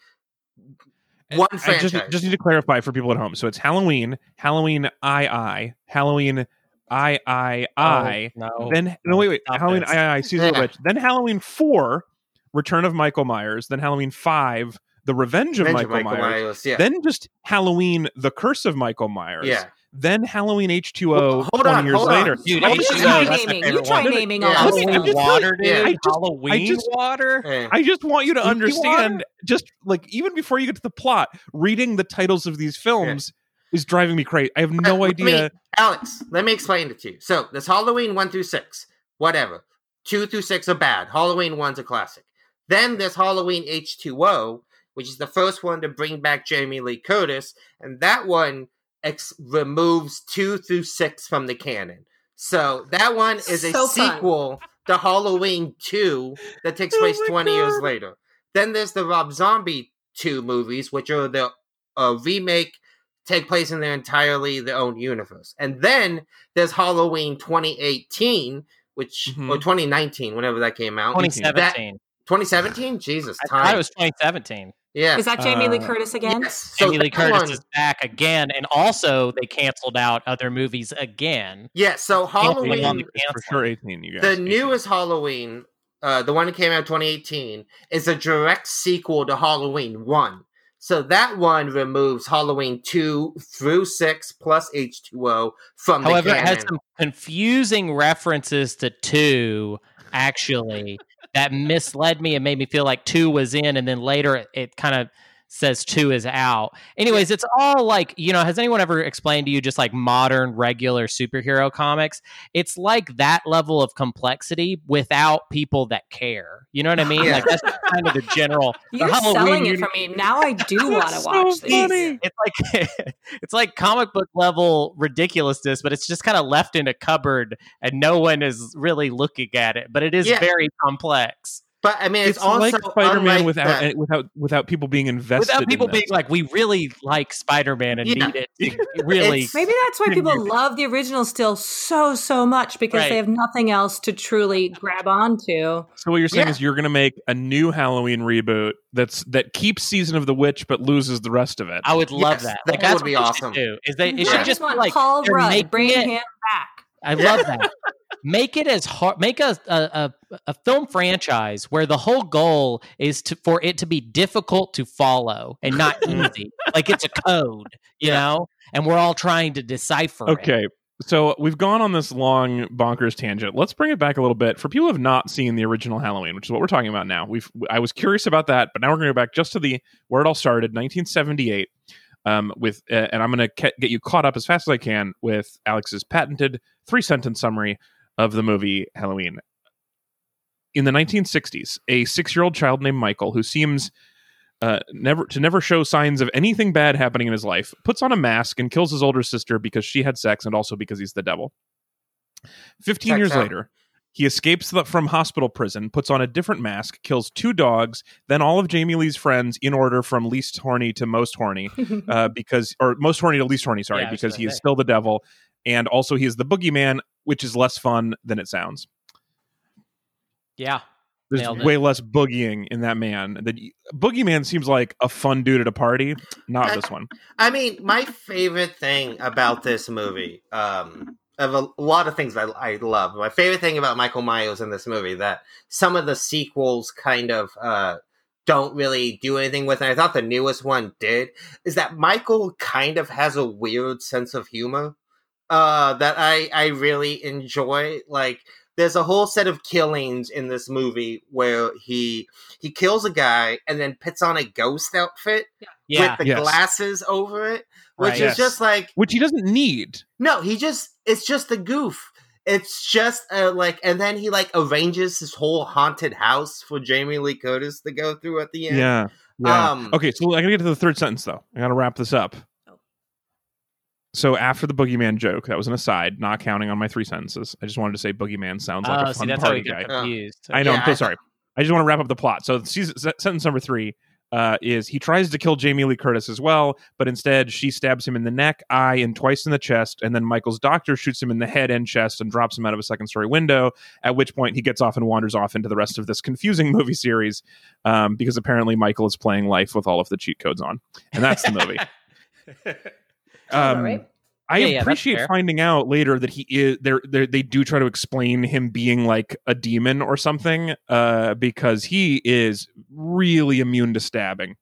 one I franchise. just, just need to clarify for people at home. So it's Halloween, Halloween I I, Halloween I I oh, I. Oh, no. Then no wait wait Stop Halloween this. I I Season of the Witch. Then Halloween four, Return of Michael Myers. Then Halloween five, The Revenge of Revenge of Michael, Myers. yeah. Then just Halloween, The Curse of Michael Myers. yeah. Then Halloween H two Well, hold Twenty on, years hold on. later. Dude, Oh, you H2O, try naming. favorite You try one. naming Yeah. all of Listen. I'm just water, dude. I just- Halloween I just- water. yeah. I just want you to understand, water? just like even before you get to the plot, reading the titles of these films is driving me crazy. I have no Let me- idea. Alex, let me explain it to you. So there's Halloween one through six, whatever. Two through six are bad. Halloween one's a classic. Then there's Halloween H two O, which is the first one to bring back Jamie Lee Curtis, and that one ex- removes two through six from the canon. So that one is a So fun. sequel to Halloween two that takes Oh place my twenty years later. Then there's the Rob Zombie two movies, which are the uh, remake take place in their entirely their own universe. And then there's Halloween 2018, which Mhm. or 2019, whenever that came out. 2017. 2017? Jesus, I time. thought it was 2017. Yeah. Is that Jamie Lee Uh, Curtis again? yes. So Jamie Lee Curtis one- is back again, and also they canceled out other movies again. yeah, so Halloween- Halloween, It's for sure eighteen. You guys. the 18. newest Halloween, uh, the one that came out 2018, is a direct sequel to Halloween 1. So that one removes Halloween 2 through 6 plus H2O from However, the it canon. has some confusing references to two, actually, that misled me and made me feel like two was in, and then later it, it kind of says two is out. Anyways, it's all like, you know, has anyone ever explained to you just like modern regular superhero comics? It's like that level of complexity without people that care. You know what I mean? Like that's kind of the general. You're Halloween selling it for me. Now I do want to That's watch so these. funny. it's like it's like comic book level ridiculousness, but it's just kind of left in a cupboard and no one is really looking at it. But it is Yeah. very complex. But I mean, it's, It's, also like Spider-Man without the- any- without without people being invested. Without people this. being like, we really like Spider-Man and Yeah. need it really. Maybe that's why people love the original still so so much because Right. they have nothing else to truly grab onto. So what you're saying Yeah. is you're going to make a new Halloween reboot that's that keeps Season of the Witch but loses the rest of it. I would love Yes, that. that Like that's would be awesome. should do. Is they it Yeah. should just just want like Paul Rudd, bring it- him back. I love that. Make it as hard. Make a, a a film franchise where the whole goal is to for it to be difficult to follow and not easy. like it's a code, you Yeah. know. And we're all trying to decipher. it. Okay. So we've gone on this long bonkers tangent. Let's bring it back a little bit for people who have not seen the original Halloween, which is what we're talking about now. We've I was curious about that, but now we're going to go back just to the where it all started, 1978. Um, with uh, and I'm going to get you caught up as fast as I can with Alex's patented three sentence summary of the movie Halloween. In the 1960s, a six year old child named Michael, who seems uh, never to never show signs of anything bad happening in his life, puts on a mask and kills his older sister because she had sex and also because he's the devil. Fifteen Checks years out. later, he escapes the, from hospital prison, puts on a different mask, kills two dogs, then all of Jamie Lee's friends in order from least horny to most horny, uh, because or most horny to least horny, sorry, Yeah, because he is still the devil, and also he is the boogeyman, which is less fun than it sounds. Yeah. There's Nailed it. way less boogieing in that man. The boogeyman seems like a fun dude at a party, not I- this one. I mean, my favorite thing about this movie, um, of a, a lot of things I, I love. My favorite thing about Michael Myers in this movie that some of the sequels kind of uh, don't really do anything with, and I thought the newest one did, is that Michael kind of has a weird sense of humor uh, that I I really enjoy. Like, there's a whole set of killings in this movie where he he kills a guy and then puts on a ghost outfit Yeah. with the Yes. glasses over it, which Right. is Yes. just like Which he doesn't need. no, he just it's just a goof. It's just uh, like, and then he like arranges his whole haunted house for Jamie Lee Curtis to go through at the end. Yeah. Yeah. Um, okay, so I gotta get to the third sentence though. I gotta wrap this up. So after the boogeyman joke, that was an aside, not counting on my three sentences. I just wanted to say boogeyman sounds like oh, a see, fun that's party we guy. confused. I know. Yeah, I'm so sorry. I just want to wrap up the plot. So season, sentence number three uh, is he tries to kill Jamie Lee Curtis as well, but instead she stabs him in the neck, eye, and twice in the chest. And then Michael's doctor shoots him in the head and chest and drops him out of a second story window. At which point he gets off and wanders off into the rest of this confusing movie series um, because apparently Michael is playing life with all of the cheat codes on, and that's the movie. Sounds about Um, right. I Yeah, yeah, appreciate fair. finding out later that he is there. They do try to explain him being like a demon or something, uh, because he is really immune to stabbing.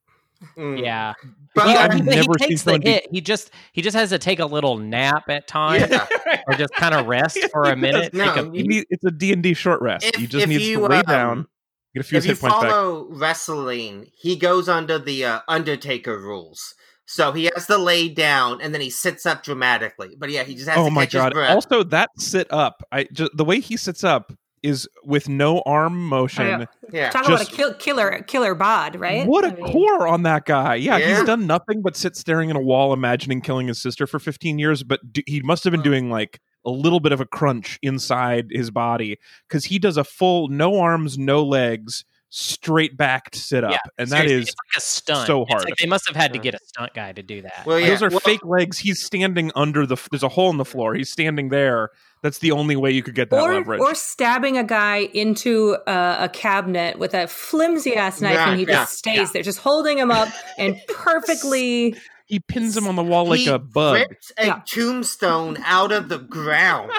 mm. yeah. But He, I I've he- mean, he never seen takes the someone be- hit. He just he just has to take a little nap at times yeah. or just kind of rest for a minute. No, a- You need- it's a D and D short rest. If- he just if needs to lay um, down, get a few if you hit points back. follow wrestling, he goes under the uh, Undertaker rules. So he has to lay down and then he sits up dramatically. But yeah, he just has Oh to my catch his god! breath. Also, that sit up, I just the way he sits up is with no arm motion. Oh, yeah. yeah. Talk just- about a kill, killer killer bod, right? What a I mean, core on that guy. Yeah, Yeah. he's done nothing but sit staring at a wall, imagining killing his sister for 15 years, but d- he must have been Huh. doing like a little bit of a crunch inside his body because he does a full no arms, no legs, straight backed sit up. Yeah, and that seriously, is, it's like a stunt. so It's hard. like they must have had to get a stunt guy to do that. Well, yeah. those are well- fake legs. He's standing under the, there's a hole in the floor. He's standing there. That's the only way you could get that Or, leverage. or stabbing a guy into a, a cabinet with a flimsy ass knife, Yeah, and he yeah, just stays yeah. there, just holding him up and perfectly. he pins him on the wall like he a bug. ripped a Yeah. tombstone out of the ground.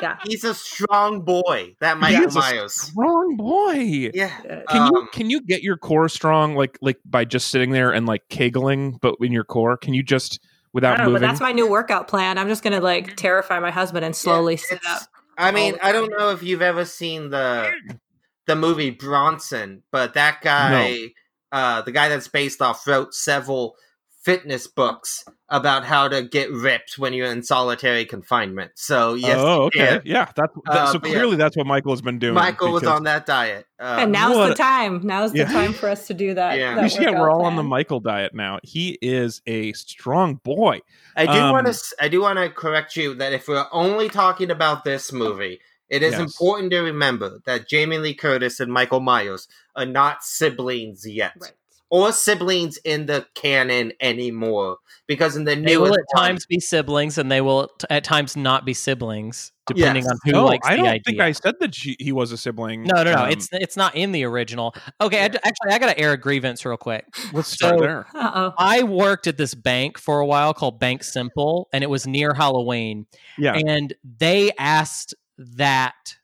Yeah. He's a strong boy, that He Michael is a Myers. Wrong boy. Yeah. Can you Um, can you get your core strong like like by just sitting there and like kegling, but in your core? Can you just I without don't know, but moving? that's my new workout plan. I'm just gonna like terrify my husband and slowly Yeah, sit up. I mean, I don't know if you've ever seen the the movie Bronson, but that guy, uh, the guy that's based off, wrote several fitness books about how to get ripped when you're in solitary confinement. So yes, oh, okay, yeah. yeah. That's that, Uh, so but yeah. clearly that's what Michael has been doing. Michael was on that diet. Uh, and now's what the time. Now's the Yeah. time for us to do that. Yeah. that yeah, we're all on the. Michael diet now. He is a strong boy. I do um, want to. I do want to correct you that if we're only talking about this movie, It is Yes. important to remember that Jamie Lee Curtis and Michael Myers are not siblings yet, Right. Or siblings in the canon anymore. Because in the new They will at one- times be siblings, and they will at times not be siblings, depending Yes. on who no, likes I the don't idea. think I said that she, he was a sibling. no, no, no. Um, it's it's not in the original. Okay, I d actually, I got to air a grievance real quick. let's start so- there. Uh oh. I worked at this bank for a while called Bank Simple, and it was near Halloween. Yeah. And they asked that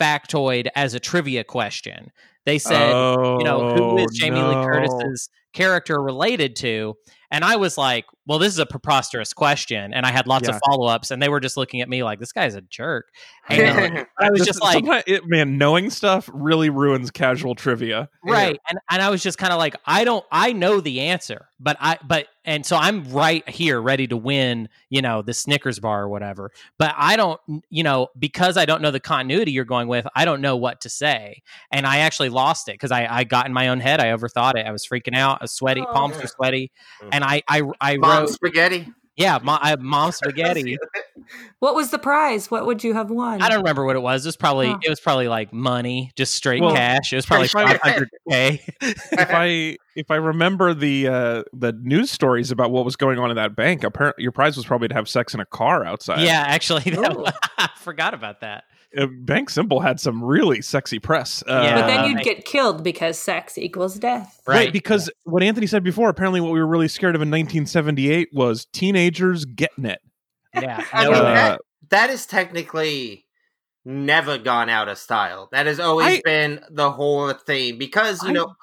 factoid as a trivia question. They said, you know, who oh, is Oh, Jamie Lee. Curtis's character related to? And I was like, well, this is a preposterous question. And I had lots Yeah. of follow ups, and they were just looking at me like, this guy's a jerk. And I was just like, it, man, knowing stuff really ruins casual trivia. right and and i was just kind of like i don't i know the answer but i but and so i'm right here ready to win you know the snickers bar or whatever but i don't you know because i don't know the continuity you're going with i don't know what to say and i actually lost it because I, I got in my own head i overthought it i was freaking out i was sweaty Oh. palms were sweaty Mm. and i i, I Mom wrote spaghetti. yeah mom, I, mom spaghetti What was the prize? What would you have won? i don't remember what it was it was probably Oh. it was probably like money just straight Well, cash it was probably 500k if I if I remember the uh, the news stories about what was going on in that bank, apparently your prize was probably to have sex in a car outside. yeah actually that, Ooh. I forgot about that Bank Simple had some really sexy press. Uh, Yeah. But then Uh, you'd get killed because sex equals death. right. because what Anthony said before, apparently what we were really scared of in 1978 was teenagers getting it. Yeah. I no, mean, uh, that, that is technically never gone out of style. That has always I- been the horror theme because you I- know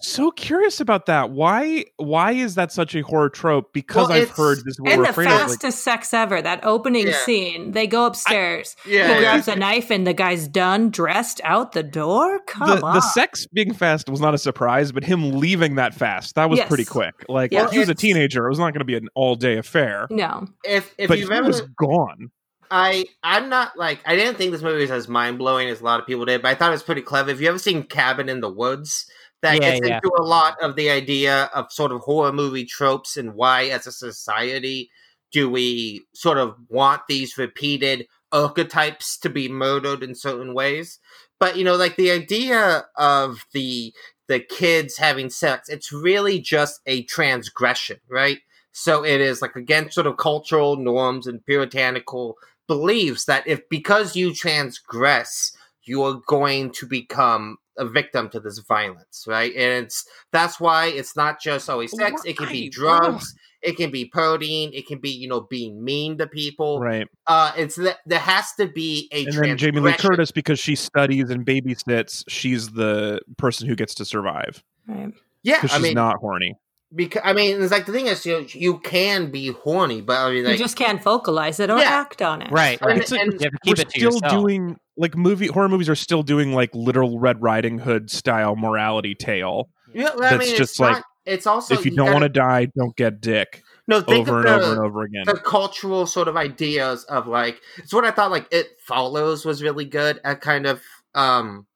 So curious about that. Why why is that such a horror trope? Because Well, I've heard this is And the afraid of. Like, fastest sex ever, that opening Yeah. scene. They go upstairs. yeah, he yeah. grabs a knife and the guy's done, dressed out the door. Come the, on. the sex being fast was not a surprise, but him leaving that fast, that was Yes. pretty quick. Like Yeah. if he was a teenager, it was not going to be an all day affair. no. if if but you he remember was gone. I I'm not like I didn't think this movie was as mind blowing as a lot of people did, but I thought it was pretty clever. If you ever seen Cabin in the Woods? That Yeah, gets yeah. into a lot of the idea of sort of horror movie tropes and why, as a society, do we sort of want these repeated archetypes to be murdered in certain ways? But you know, like the idea of the the kids having sex, it's really just a transgression, right? So it is like against sort of cultural norms and puritanical beliefs that if because you transgress, you are going to become a victim to this violence, right? And it's that's why it's not just always sex; it can be drugs, it can be protein, it can be you know being mean to people. Right. Uh, it's that there has to be a And then Jamie Lee. Curtis, because she studies and babysits, she's the person who gets to survive. Right. Yeah, Because I she's mean, not horny. Because I mean, it's like the thing is, you know, you can be horny, but I mean, you just can't vocalize it or Yeah. act on it. Right. And- right. It's a- and- you keep We're it still yourself. doing like movie horror movies are still doing like literal Red Riding Hood style morality tale. yeah, I that's mean, just it's like, not, it's also if you, don't want to die, don't get dick. no think Over of and the, over and over again. the cultural sort of ideas of like it's what I thought like it follows was really good at kind of um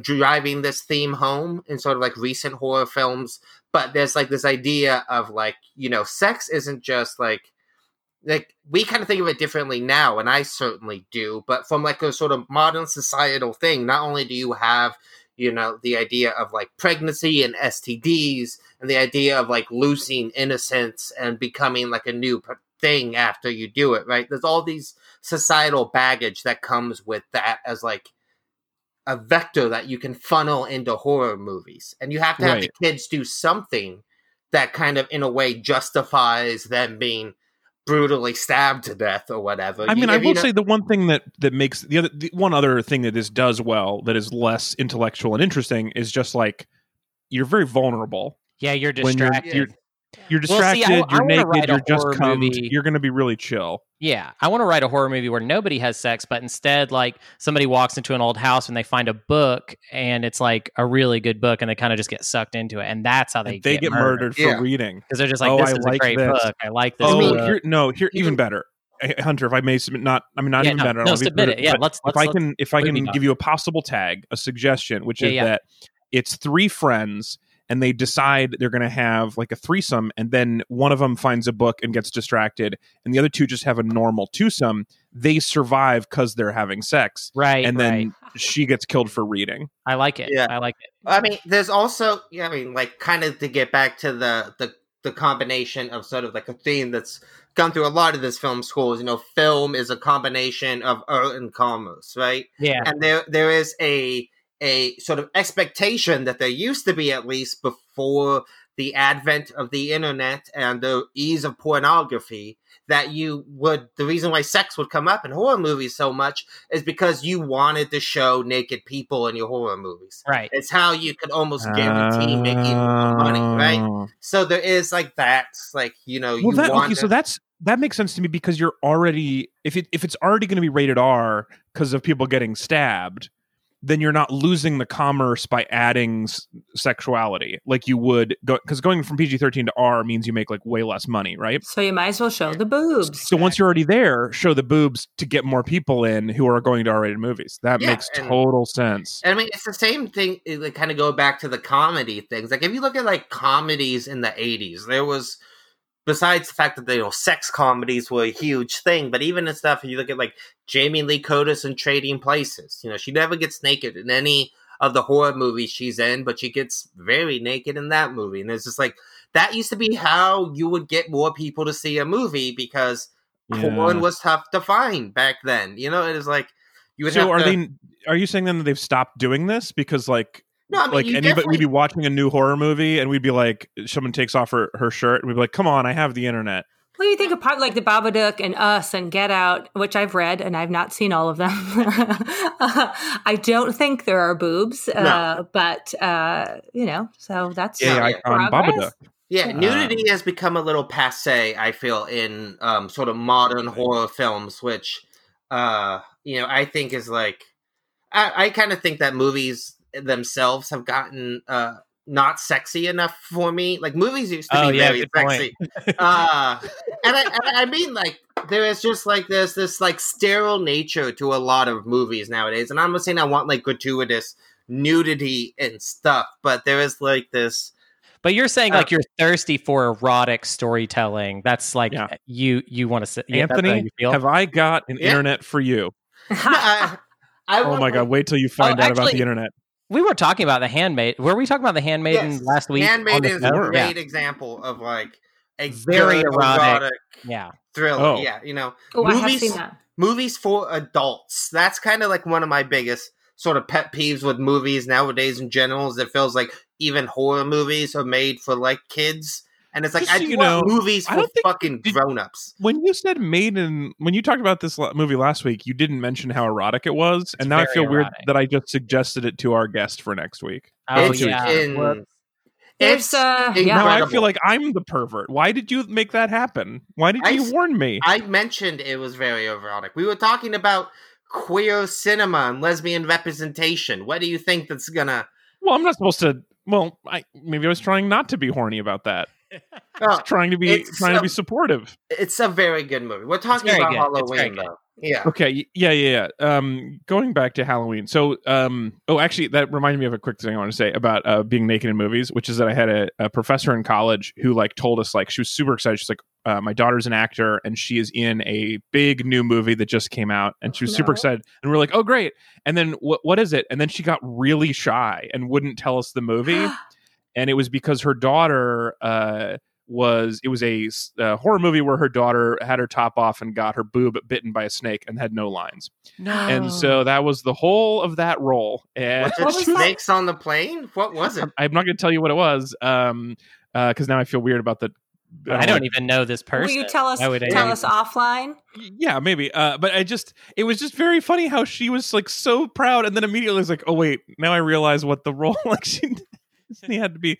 driving this theme home in sort of like recent horror films but there's like this idea of like you know sex isn't just like like we kind of think of it differently now and i certainly do but from like a sort of modern societal thing not only do you have you know the idea of like pregnancy and stds and the idea of like losing innocence and becoming like a new thing after you do it right? There's all these societal baggage that comes with that as like a vector that you can funnel into horror movies. And you have to have the kids do something that kind of in a way justifies them being brutally stabbed to death or whatever. I mean, You- I if you will know- say the one thing that that makes the other the one other thing that this does well that is less intellectual and interesting is just like you're very vulnerable Yeah, you're when you're distracted. You're, you're Well, see, I- distracted, you're wanna naked, you're just horror cum. You're going to be really chill. Yeah, I want to write a horror movie where nobody has sex, but instead, like somebody walks into an old house and they find a book, and it's like a really good book, and they kind of just get sucked into it, and that's how they, And they get, murdered, for Yeah. reading. because they're just like, Oh, "This I is like a great this. book. I like this." Oh, book." here, no, here even even- better, Hunter. If I may submit, not I mean not Yeah, even no, better. no, I'll be submit it. Yeah, let's- if let's- I can if I can doc. give you a possible tag, a suggestion, which Yeah, is yeah. that it's three friends and they decide they're going to have like a threesome, and then one of them finds a book and gets distracted, and the other two just have a normal twosome. they survive because they're having sex, right, and then right. she gets killed for reading. I like it. Yeah. I like it. I mean, there's also, yeah, I mean, like, kind of to get back to the the the combination of sort of like a theme that's gone through a lot of this film schools. You know, film is a combination of art and commerce, right? Yeah. And there there is a a sort of expectation that there used to be at least before the advent of the internet and the ease of pornography that you would the reason why sex would come up in horror movies so much is because you wanted to show naked people in your horror movies. Right. It's how you could almost guarantee making money, right? Oh. So there is like that, like you know, you that, want okay, so that's that makes sense to me because you're already if it if it's already going to be rated R because of people getting stabbed, then you're not losing the commerce by adding s- sexuality like you would go because going from PG thirteen to R means you make like way less money, right? So you might as well show the boobs. So once you're already there, show the boobs to get more people in who are going to R-rated movies. That Yeah, makes and- total sense. I mean, it's the same thing. It like, kind of go back to the comedy things. Like if you look at like comedies in the '80s, there was besides the fact that you know sex comedies were a huge thing, but even in stuff, you look at like Jamie Lee Curtis in Trading Places, you know, she never gets naked in any of the horror movies she's in, but she gets very naked in that movie. And it's just like that used to be how you would get more people to see a movie because porn was tough to find back then. You know, it is like you would So have are to, they? Are you saying then that they've stopped doing this because like no, I mean, like you anybody definitely- we'd be watching a new horror movie and we'd be like someone takes off her, her shirt and we'd be like come on i have the internet What do you think of part like the Babadook and Us and Get Out, which I've read and I've not seen all of them. I don't think there are boobs, uh, but uh, you know, so that's yeah, icon progress. babadook Yeah, Uh, nudity has become a little passe. I feel in um, sort of modern horror films, which uh, you know I think is like I, I kind of think that movies themselves have gotten uh, not sexy enough for me. Like movies used to Oh, be yeah, very sexy, uh, and, I, and I mean like there is just like this this like sterile nature to a lot of movies nowadays. And I'm not saying I want like gratuitous nudity and stuff, but there is like this. But you're saying Uh, like you're thirsty for erotic storytelling. That's like Yeah. you you want to say yeah, anthony you feel? have i got an Yeah. internet for you I, I oh my like, god wait till you find Oh, out about the internet we were talking about the handmaid. Were we talking about the handmaiden Yes. last week? Handmaid the is a great Yeah. example of like a Very good erotic. Yeah. thriller. Oh. Yeah, you know, Oh, I have Movies- seen that. movies for adults. That's kind of like one of my biggest sort of pet peeves with movies nowadays in general. Is it feels like even horror movies are made for like kids, and it's like Just I so just you want know, movies for think- fucking did- grown ups. when you said maiden when you talked about this movie last week you didn't mention how erotic it was and now i very feel weird that i just suggested it to our guest for next week Oh It's yeah. in- It's uh, yeah. now i feel like i'm the pervert why did you make that happen why did I you warn me I mentioned it was very erotic. We were talking about queer cinema and lesbian representation. What do you think that's gonna? Well, I'm not supposed to. Well, I maybe I was trying not to be horny about that. Oh, Trying to be It's trying to be supportive. it's a very good movie. We're talking about good. Halloween, though. Yeah. Okay, yeah, yeah, yeah. Um, going back to Halloween. So, um, oh, actually, that reminded me of a quick thing I want to say about uh, being naked in movies, which is that I had a, a professor in college who like told us like she was super excited. She's like, uh, my daughter's an actor and she is in a big new movie that just came out, and she was super excited. And we're like, oh, great. And then what what is it? And then she got really shy and wouldn't tell us the movie. and it was because her daughter uh, was it was a, uh, horror movie where her daughter had her top off and got her boob bitten by a snake and had no lines No. and so that was the whole of that role and Was What was that? snakes on the plane? What was it? i'm not going to tell you what it was um because now i feel weird about the I don't even know this person. Will person. you tell us would tell know? us offline? yeah maybe uh but i just it was just very funny how she was like so proud and then immediately was like oh wait now i realize what the role like she, she had to be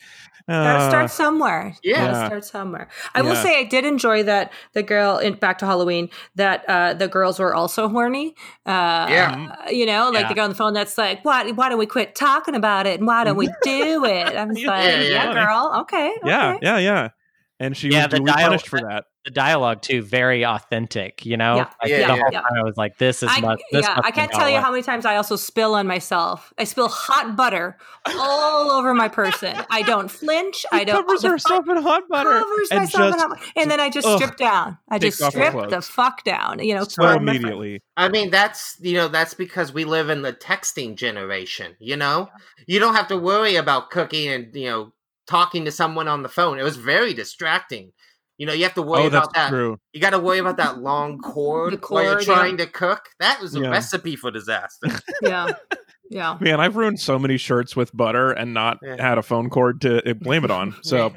Gotta uh, start somewhere. Yeah. Gotta start somewhere. I will say I did enjoy that the girl in Back to Halloween that uh, the girls were also horny. Uh, Yeah. you know, like Yeah. the girl on the phone that's like, "Why? Why don't we quit talking about it? And why don't we do it?" I'm just Yeah, like, yeah, "Yeah, yeah. girl, okay, yeah okay. yeah yeah and she Yeah, was the duly dial- punished for that. The dialogue too, very authentic. You know, Yeah, Like, yeah, the yeah. whole Yeah. time I was like, "This is I, must, this yeah, must I can't tell you how many times I also spill on myself. I spill hot butter all over my person. I don't flinch. I don't covers the herself in hot butter covers and myself in hot butter. and then I just ugh, strip down. I just strip the fuck down. You know, so immediately. I mean, that's you know, that's because we live in the texting generation. You know, you don't have to worry about cooking and you know talking to someone on the phone. It was very distracting. You know, you have to worry Oh, that's about that. true. You got to worry about that long cord, The while you're trying yeah. to cook. That was a Yeah. recipe for disaster. Yeah, yeah. Man, I've ruined so many shirts with butter and not Yeah. had a phone cord to uh, blame it on. So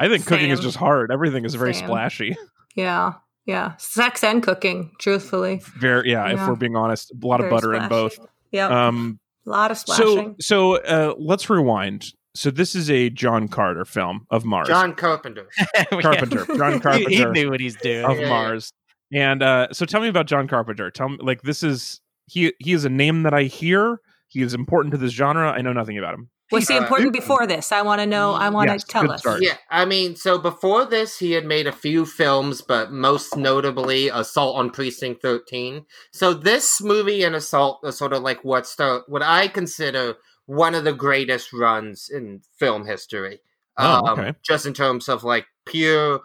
I think cooking is just hard. Everything is very Same. splashy. Yeah, yeah. Sex and cooking, truthfully. Very yeah, if we're being honest, a lot of Very butter in both. Yeah. Um a lot of so splashing. so uh let's rewind. So this is a John Carter film of Mars. John Carpenter. Carpenter. John He- Carpenter. He, knew what he's doing. of Yeah, yeah. Mars. And uh, so tell me about John Carpenter. Tell me like this is he he is a name that I hear. He is important to this genre. I know nothing about him. Was he uh, important before this? I want to know. I want to Yes, tell us. start. Yeah, I mean, so before this, he had made a few films, but most notably Assault on Precinct 13. So this movie and Assault are sort of like what start, what I consider one of the greatest runs in film history. Um, Oh, okay. Just in terms of like pure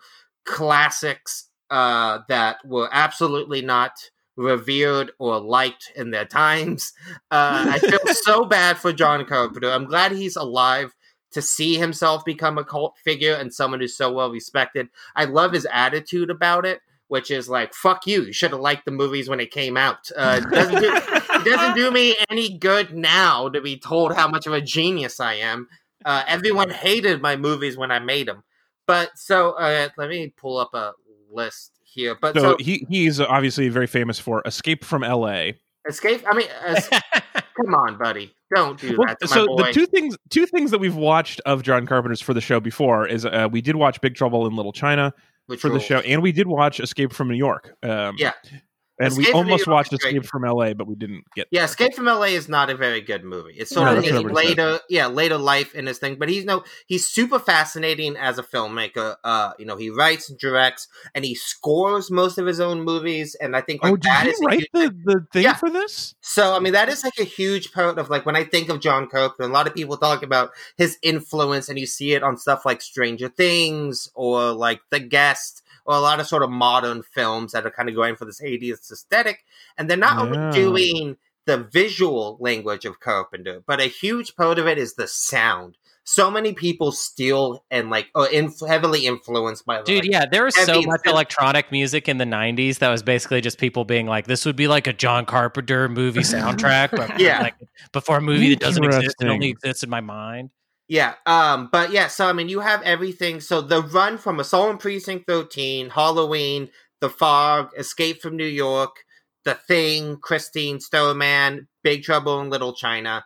classics uh, that were absolutely not revered or liked in their times. Uh, I feel so bad for John Carpenter. I'm glad he's alive to see himself become a cult figure and someone who's so well respected. I love his attitude about it, which is like, "Fuck you! You should have liked the movies when it came out." Uh, it doesn't do, it doesn't do me any good now to be told how much of a genius I am. Uh, everyone hated my movies when I made them, but so uh, let me pull up a list here. But So, so, he he's obviously very famous for Escape from L.A. escape. I mean, come on, buddy, don't do Well, that to so my boy. the two things two things that we've watched of John Carpenter's for the show before is uh, we did watch Big Trouble in Little China which for the show, and we did watch Escape from New York. Um, Yeah. And Escape we almost watched great. Escape from L.A., but we didn't get. Yeah, there. Escape from LA is not a very good movie. It's sort No, of his later, yeah, later life in his thing. But he's no, he's super fascinating as a filmmaker. Uh, you know, he writes and directs, and he scores most of his own movies. And I think like oh, did that he is write huge- the, the thing Yeah. for this? So I mean, that is like a huge part of like when I think of John Carpenter. A lot of people talk about his influence, and you see it on stuff like Stranger Things or like The Guest. Or a lot of sort of modern films that are kind of going for this 80s aesthetic, and they're not Yeah. overdoing the visual language of Carpenter, but a huge part of it is the sound. So many people steal and like are inf- heavily influenced by the, Dude, like, yeah, there was so much synth- electronic music in the '90s that was basically just people being like, "This would be like a John Carpenter movie soundtrack." but Yeah. like before a movie that doesn't exist, it only exists in my mind. Yeah, um, but yeah, so I mean, you have everything. So the run from Assault on Precinct 13, Halloween, The Fog, Escape from New York, The Thing, Christine, Starman, Big Trouble in Little China,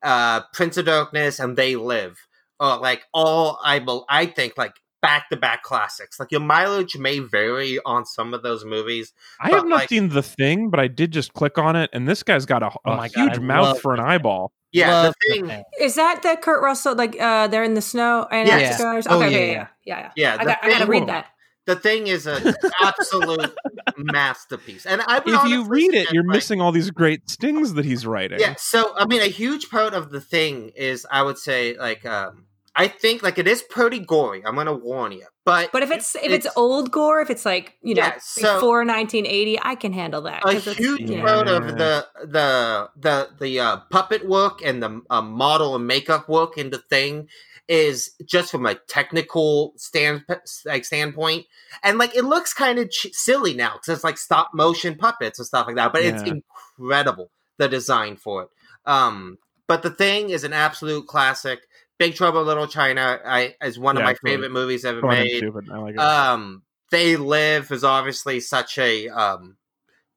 uh, Prince of Darkness, and They Live. Uh, like all I bel I think like back to back classics. Like your mileage may vary on some of those movies. I have not like- seen the thing, but I did just click on it, and this guy's got a, a Oh my God, huge I mouth for an eyeball. Yeah, the thing. thing. Is that the Kurt Russell? Like uh, they're in the snow and Yeah. Antarctica or Oh, something? yeah, okay, yeah. yeah, yeah, yeah. Yeah, I the got, I got to read that. The thing is an absolute masterpiece, and I would If you read it, you're like- missing all these great stings that he's writing. Yeah, so I mean, a huge part of the thing is, I would say, like, um, I think like it is pretty gory. I'm gonna warn you, but But if it's if it's, It's- old gore, if it's like you know Yeah, so- before 1980, I can handle that. a 'cause it's, huge you know, part of the the the the uh, puppet work and the uh, model and makeup work in the thing is just from a technical stand like standpoint, and like it looks kind of ch- silly now because it's like stop motion puppets and stuff like that. But it's incredible the design for it. Um, but the thing is an absolute classic. Big Trouble in Little China I, is one of my favorite movies ever made. like. Um, They Live is obviously such a um,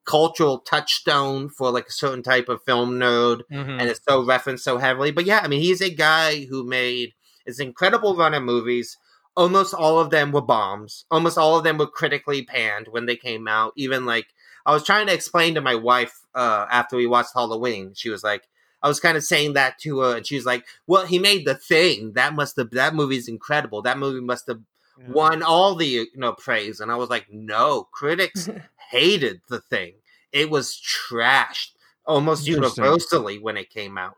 cultural touchstone for like a certain type of film nerd, Mhm. and it's so referenced so heavily. But yeah, I mean, he's a guy who made this incredible run of movies. Almost all of them were bombs. Almost all of them were critically panned when they came out. Even like I was trying to explain to my wife uh, after we watched Halloween, she was like, I was kind of saying that to her, and she was like, "Well, he made the thing. That must have that movie's incredible. That movie must have Yeah. won all the you know praise, and I was like, no, critics hated the thing. It was trashed almost universally when it came out.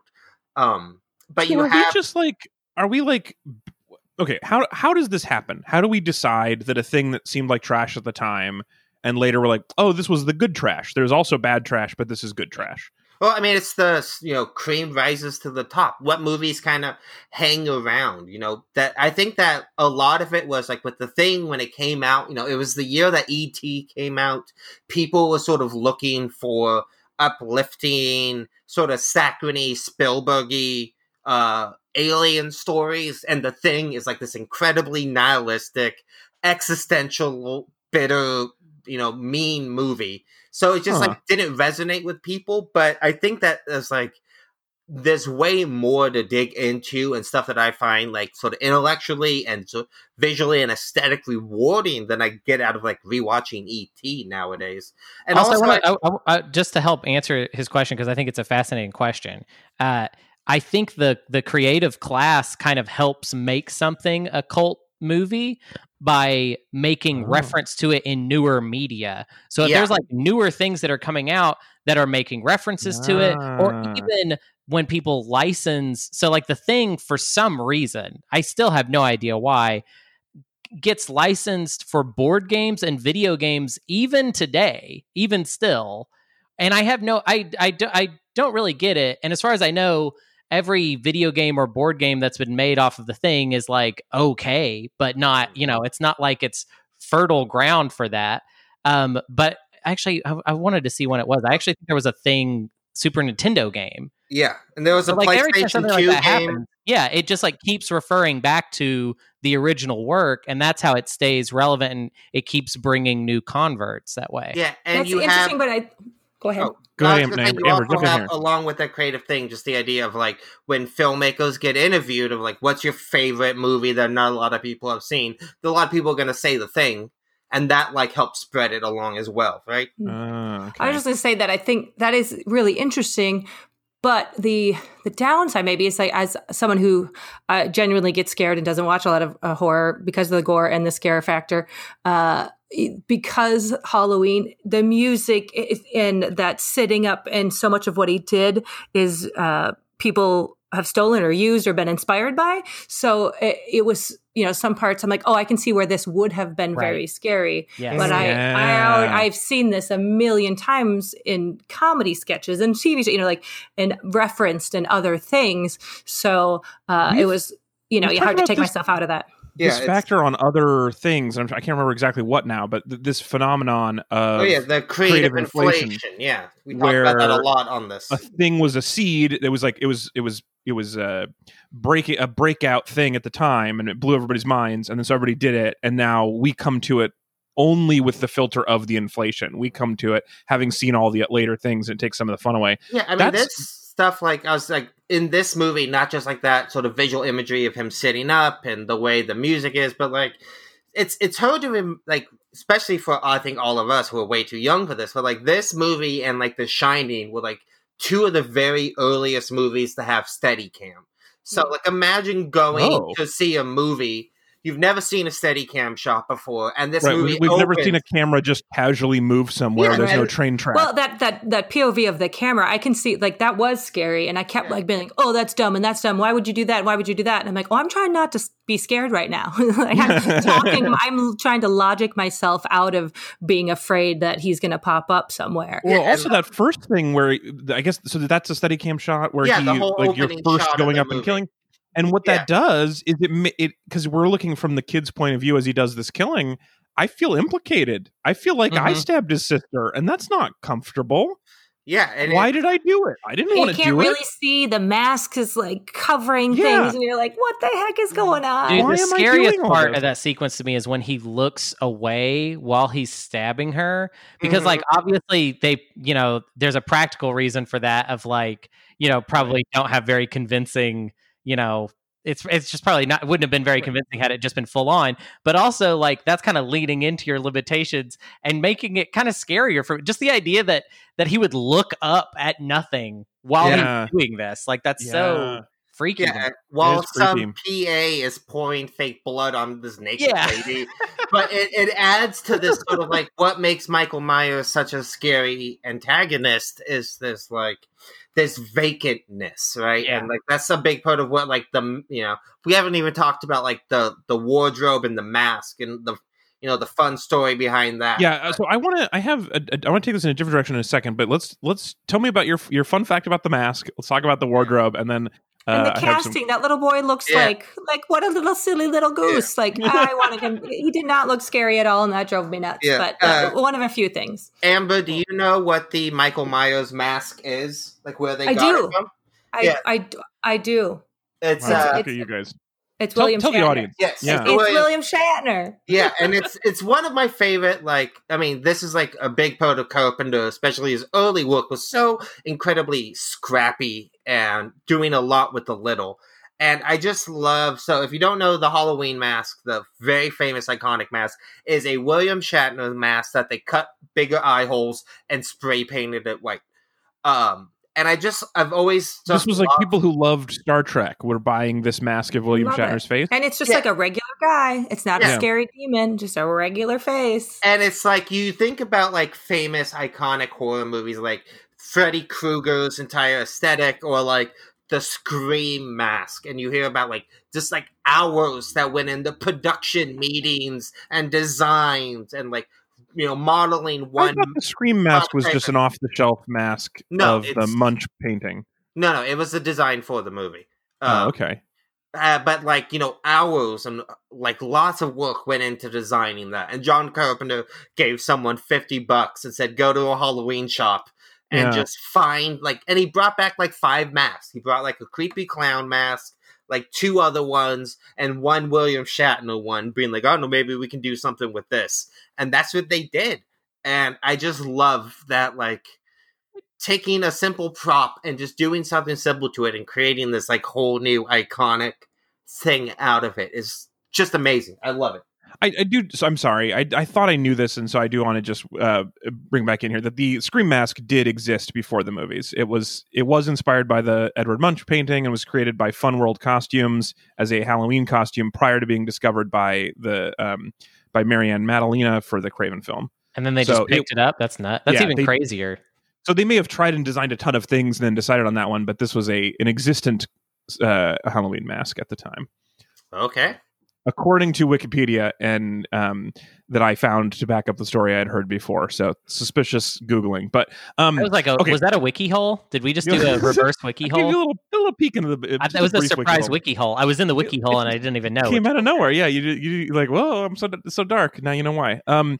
Um, but So you are have we just like are we like okay how how does this happen how do we decide that a thing that seemed like trash at the time and later we're like oh this was the good trash there's also bad trash but this is good trash Well, I mean, it's the you know cream rises to the top. What movies kind of hang around? You know that I think that a lot of it was like with the thing when it came out. You know, it was the year that ET came out. People were sort of looking for uplifting, sort of saccharine, Spielbergy uh, alien stories, and the thing is like this incredibly nihilistic, existential, bitter, you know, mean movie. So it just Huh. like didn't resonate with people. But I think that there's like there's way more to dig into and stuff that I find like sort of intellectually and so visually and aesthetically rewarding than I get out of like rewatching ET nowadays. And also, also, I wanna- I- I- just to help answer his question because I think it's a fascinating question. Uh, I think the the creative class kind of helps make something a cult movie by making Oh. reference to it in newer media. So if Yeah. there's like newer things that are coming out that are making references to it, or Ah. even when people license, so like the thing for some reason, I still have no idea why, gets licensed for board games and video games even today, even still. And I have no, I, I, I don't really get it. And as far as I know, every video game or board game that's been made off of the thing is like okay, but not, you know, it's not like it's fertile ground for that. Um, but actually, I, I wanted to see when it was. I actually think there was a thing Super Nintendo game. yeah, and there was a like PlayStation Two like game. happens, yeah, it just like keeps referring back to the original work, and that's how it stays relevant and it keeps bringing new converts that way. Yeah, and That's you have interesting, but I go ahead. Oh, Go ahead, was Amber, Amber, also jump in here. along with that creative thing, just the idea of like when filmmakers get interviewed of like, what's your favorite movie that not a lot of people have seen? A lot of people are going to say the thing, and that like helps spread it along as well, right? Ah, I was just going to say that I think that is really interesting, but the the downside maybe is like as someone who uh, genuinely gets scared and doesn't watch a lot of uh, horror because of the gore and the scare factor. Uh, because Halloween, the music i- and that sitting up and so much of what he did is uh, people have stolen or used or been inspired by. So it, it was, you know, some parts I'm like, oh, I can see where this would have been very scary Yes. but I, I, I've seen this a million times in comedy sketches and TV, shows, you know, like and referenced in other things. So uh, it was, you know, we've hard to take this- myself out of that. This factor on other things I'm, i can't remember exactly what now but th- this phenomenon of Oh yeah, the creative, creative inflation, inflation. Yeah, we talked about that a lot on this. a thing was a seed it was like it was it was it was a breaking a breakout thing at the time and it blew everybody's minds and then so everybody did it and now we come to it only with the filter of the inflation we come to it having seen all the later things and it takes some of the fun away Yeah, I mean, That's- this stuff like I was like in this movie, not just like that sort of visual imagery of him sitting up and the way the music is, but like it's it's hard to rem- like, especially for I think all of us who are way too young for this, but like this movie and like The Shining were like two of the very earliest movies to have steady cam. So hmm. like, imagine going Oh. to see a movie. You've never seen a steady cam shot before, and this right movie we, we've never seen a camera just casually move somewhere Yeah, there's no right. train track Well, that that that POV of the camera, I can see like that was scary, and I kept Yeah. like being like, "Oh, that's dumb, and that's dumb. Why would you do that? Why would you do that?" And I'm like, "Oh, I'm trying not to be scared right now. like, I'm talking, I'm trying to logic myself out of being afraid that he's going to pop up somewhere." Well, Yeah, also that first thing where I guess so that's a steady cam shot where Yeah, he the whole like you're first going the up and killing, and what Yeah. that does is it ma- it because we're looking from the kid's point of view as he does this killing. I feel implicated. I feel like I Mhm. stabbed his sister, and that's not comfortable. Yeah, and it- Why did I do it? I didn't want to do it. You can't do really see the mask is like covering Yeah. things, and you're like, "What the heck is going on?" Dude, Why the am I scariest part of that sequence to me is when he looks away while he's stabbing her. Because, Mhm. like, obviously, they, you know, there's a practical reason for that of like, you know, probably don't have very convincing, you know, it's it's just probably not wouldn't have been very convincing had it just been full on. But also, like, that's kind of leading into your limitations and making it kind of scarier for just the idea that that he would look up at nothing while Yeah. he's doing this. Like, that's so freaky. Yeah, while is some PA is pouring fake blood on this naked Yeah. lady, but it, it adds to this sort of like what makes Michael Myers such a scary antagonist is this like this vacantness, right? Yeah. And like that's a big part of what like the you know we haven't even talked about like the the wardrobe and the mask and the you know the fun story behind that. Yeah, uh, so I want to. I have. A, a, I want to take this in a different direction in a second, but let's let's tell me about your your fun fact about the mask. Let's talk about the wardrobe, and then and the I have some- casting, that little boy looks Yeah. like like what a little silly little goose. Like I wanted him. He did not look scary at all, and that drove me nuts. Yeah, But uh, uh, one of a few things. Amber, do you know what the Michael Myers mask is? Like where they I got do. it from? I yeah. I, d- I do. It's Wow, uh, it's- at you guys. It's Tell, William. tell the Shatner. audience. yes, Yeah. it's It's William- William Shatner. yeah, and it's it's one of my favorite. Like, I mean, this is like a big part of Carpenter, especially his early work was so incredibly scrappy and doing a lot with the little. And I just love. So, if you don't know the Halloween mask, the very famous iconic mask is a William Shatner mask that they cut bigger eye holes and spray painted it white. Um, and I just, I've always This just was like loved- people who loved Star Trek were buying this mask of William Love Shatner's it. face. And it's just Yeah. like a regular guy. It's not Yeah. a scary demon, just a regular face. And it's like you think about like famous iconic horror movies like Freddy Krueger's entire aesthetic or like the Scream mask and you hear about like just like hours that went into production meetings and designs and like you know modeling one the Scream mask was just an off the shelf mask No, of the Munch painting. no no it was the design for the movie oh, Uh, okay. uh, but like you know hours and uh, like lots of work went into designing that and john carpenter gave someone 50 bucks and said go to a halloween shop and Yeah. just find like and he brought back like five masks he brought like a creepy clown mask like two other ones and one william shatner one being like oh no maybe we can do something with this and that's what they did and i just love that like taking a simple prop and just doing something simple to it and creating this like whole new iconic thing out of it is just amazing. I love it. I, I do. So I'm sorry. I, I thought I knew this, and so I do want to just uh, bring back in here that the Scream mask did exist before the movies. It was it was inspired by the Edward Munch painting and was created by Fun World Costumes as a Halloween costume prior to being discovered by the um, by Marianne Maddalena for the Craven film. And then they So just it- picked it, up. That's not. That's Yeah, even they- crazier. So they may have tried and designed a ton of things and then decided on that one, but this was a an existent uh, Halloween mask at the time. Okay. According to Wikipedia, and um, that I found to back up the story I had heard before. So suspicious googling, but um, was like a. okay. Was that a wiki hole? Did we just do a reverse wiki you a hole? little, a little peek into the. I, that was a brief surprise hole. wiki hole. I was in the wiki hole and I didn't even know. Came out of nowhere. Yeah, you you like, whoa, I'm so so dark. Now you know why. Um,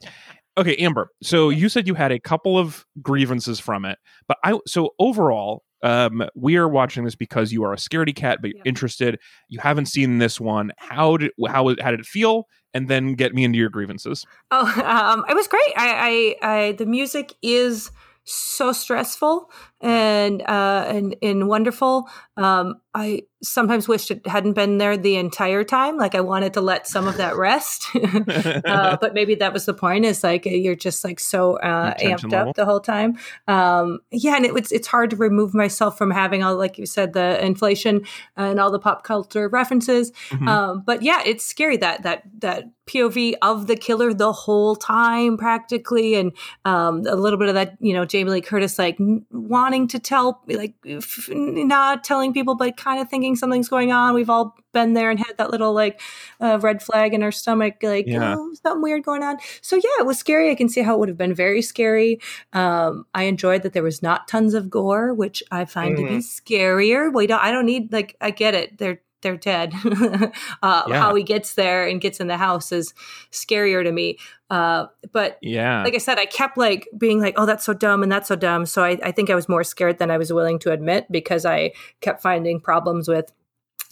okay, Amber. So you said you had a couple of grievances from it, but I so overall. Um, we are watching this because you are a scaredy cat, but you're Yeah. interested. You haven't seen this one. How did how how did it feel? And then get me into your grievances. Oh, um, it was great. I, I, I, the music is so stressful and uh, and and wonderful. Um, I sometimes wished it hadn't been there the entire time. Like I wanted to let some of that rest. uh, but maybe that was the point. Is like you're just like so uh, amped level. up the whole time. Um, yeah, and it was it's hard to remove myself from having all like you said the inflation and all the pop culture references. Mhm. Um, but yeah, it's scary that that that POV of the killer the whole time practically, and um, a little bit of that you know Jamie Lee Curtis like n- wanting to tell like f- not telling people but kind of thinking something's going on. We've all been there and had that little like uh, red flag in our stomach, like Yeah. oh something weird going on. So yeah, it was scary. I can see how it would have been very scary. Um, I enjoyed that there was not tons of gore, which I find to be scarier. We don't. I don't need like. I get it. They're they're dead. uh, Yeah. How he gets there and gets in the house is scarier to me. Uh, but yeah. like I said, I kept like being like, "Oh, that's so dumb," and that's so dumb. So I, I think I was more scared than I was willing to admit because I kept finding problems with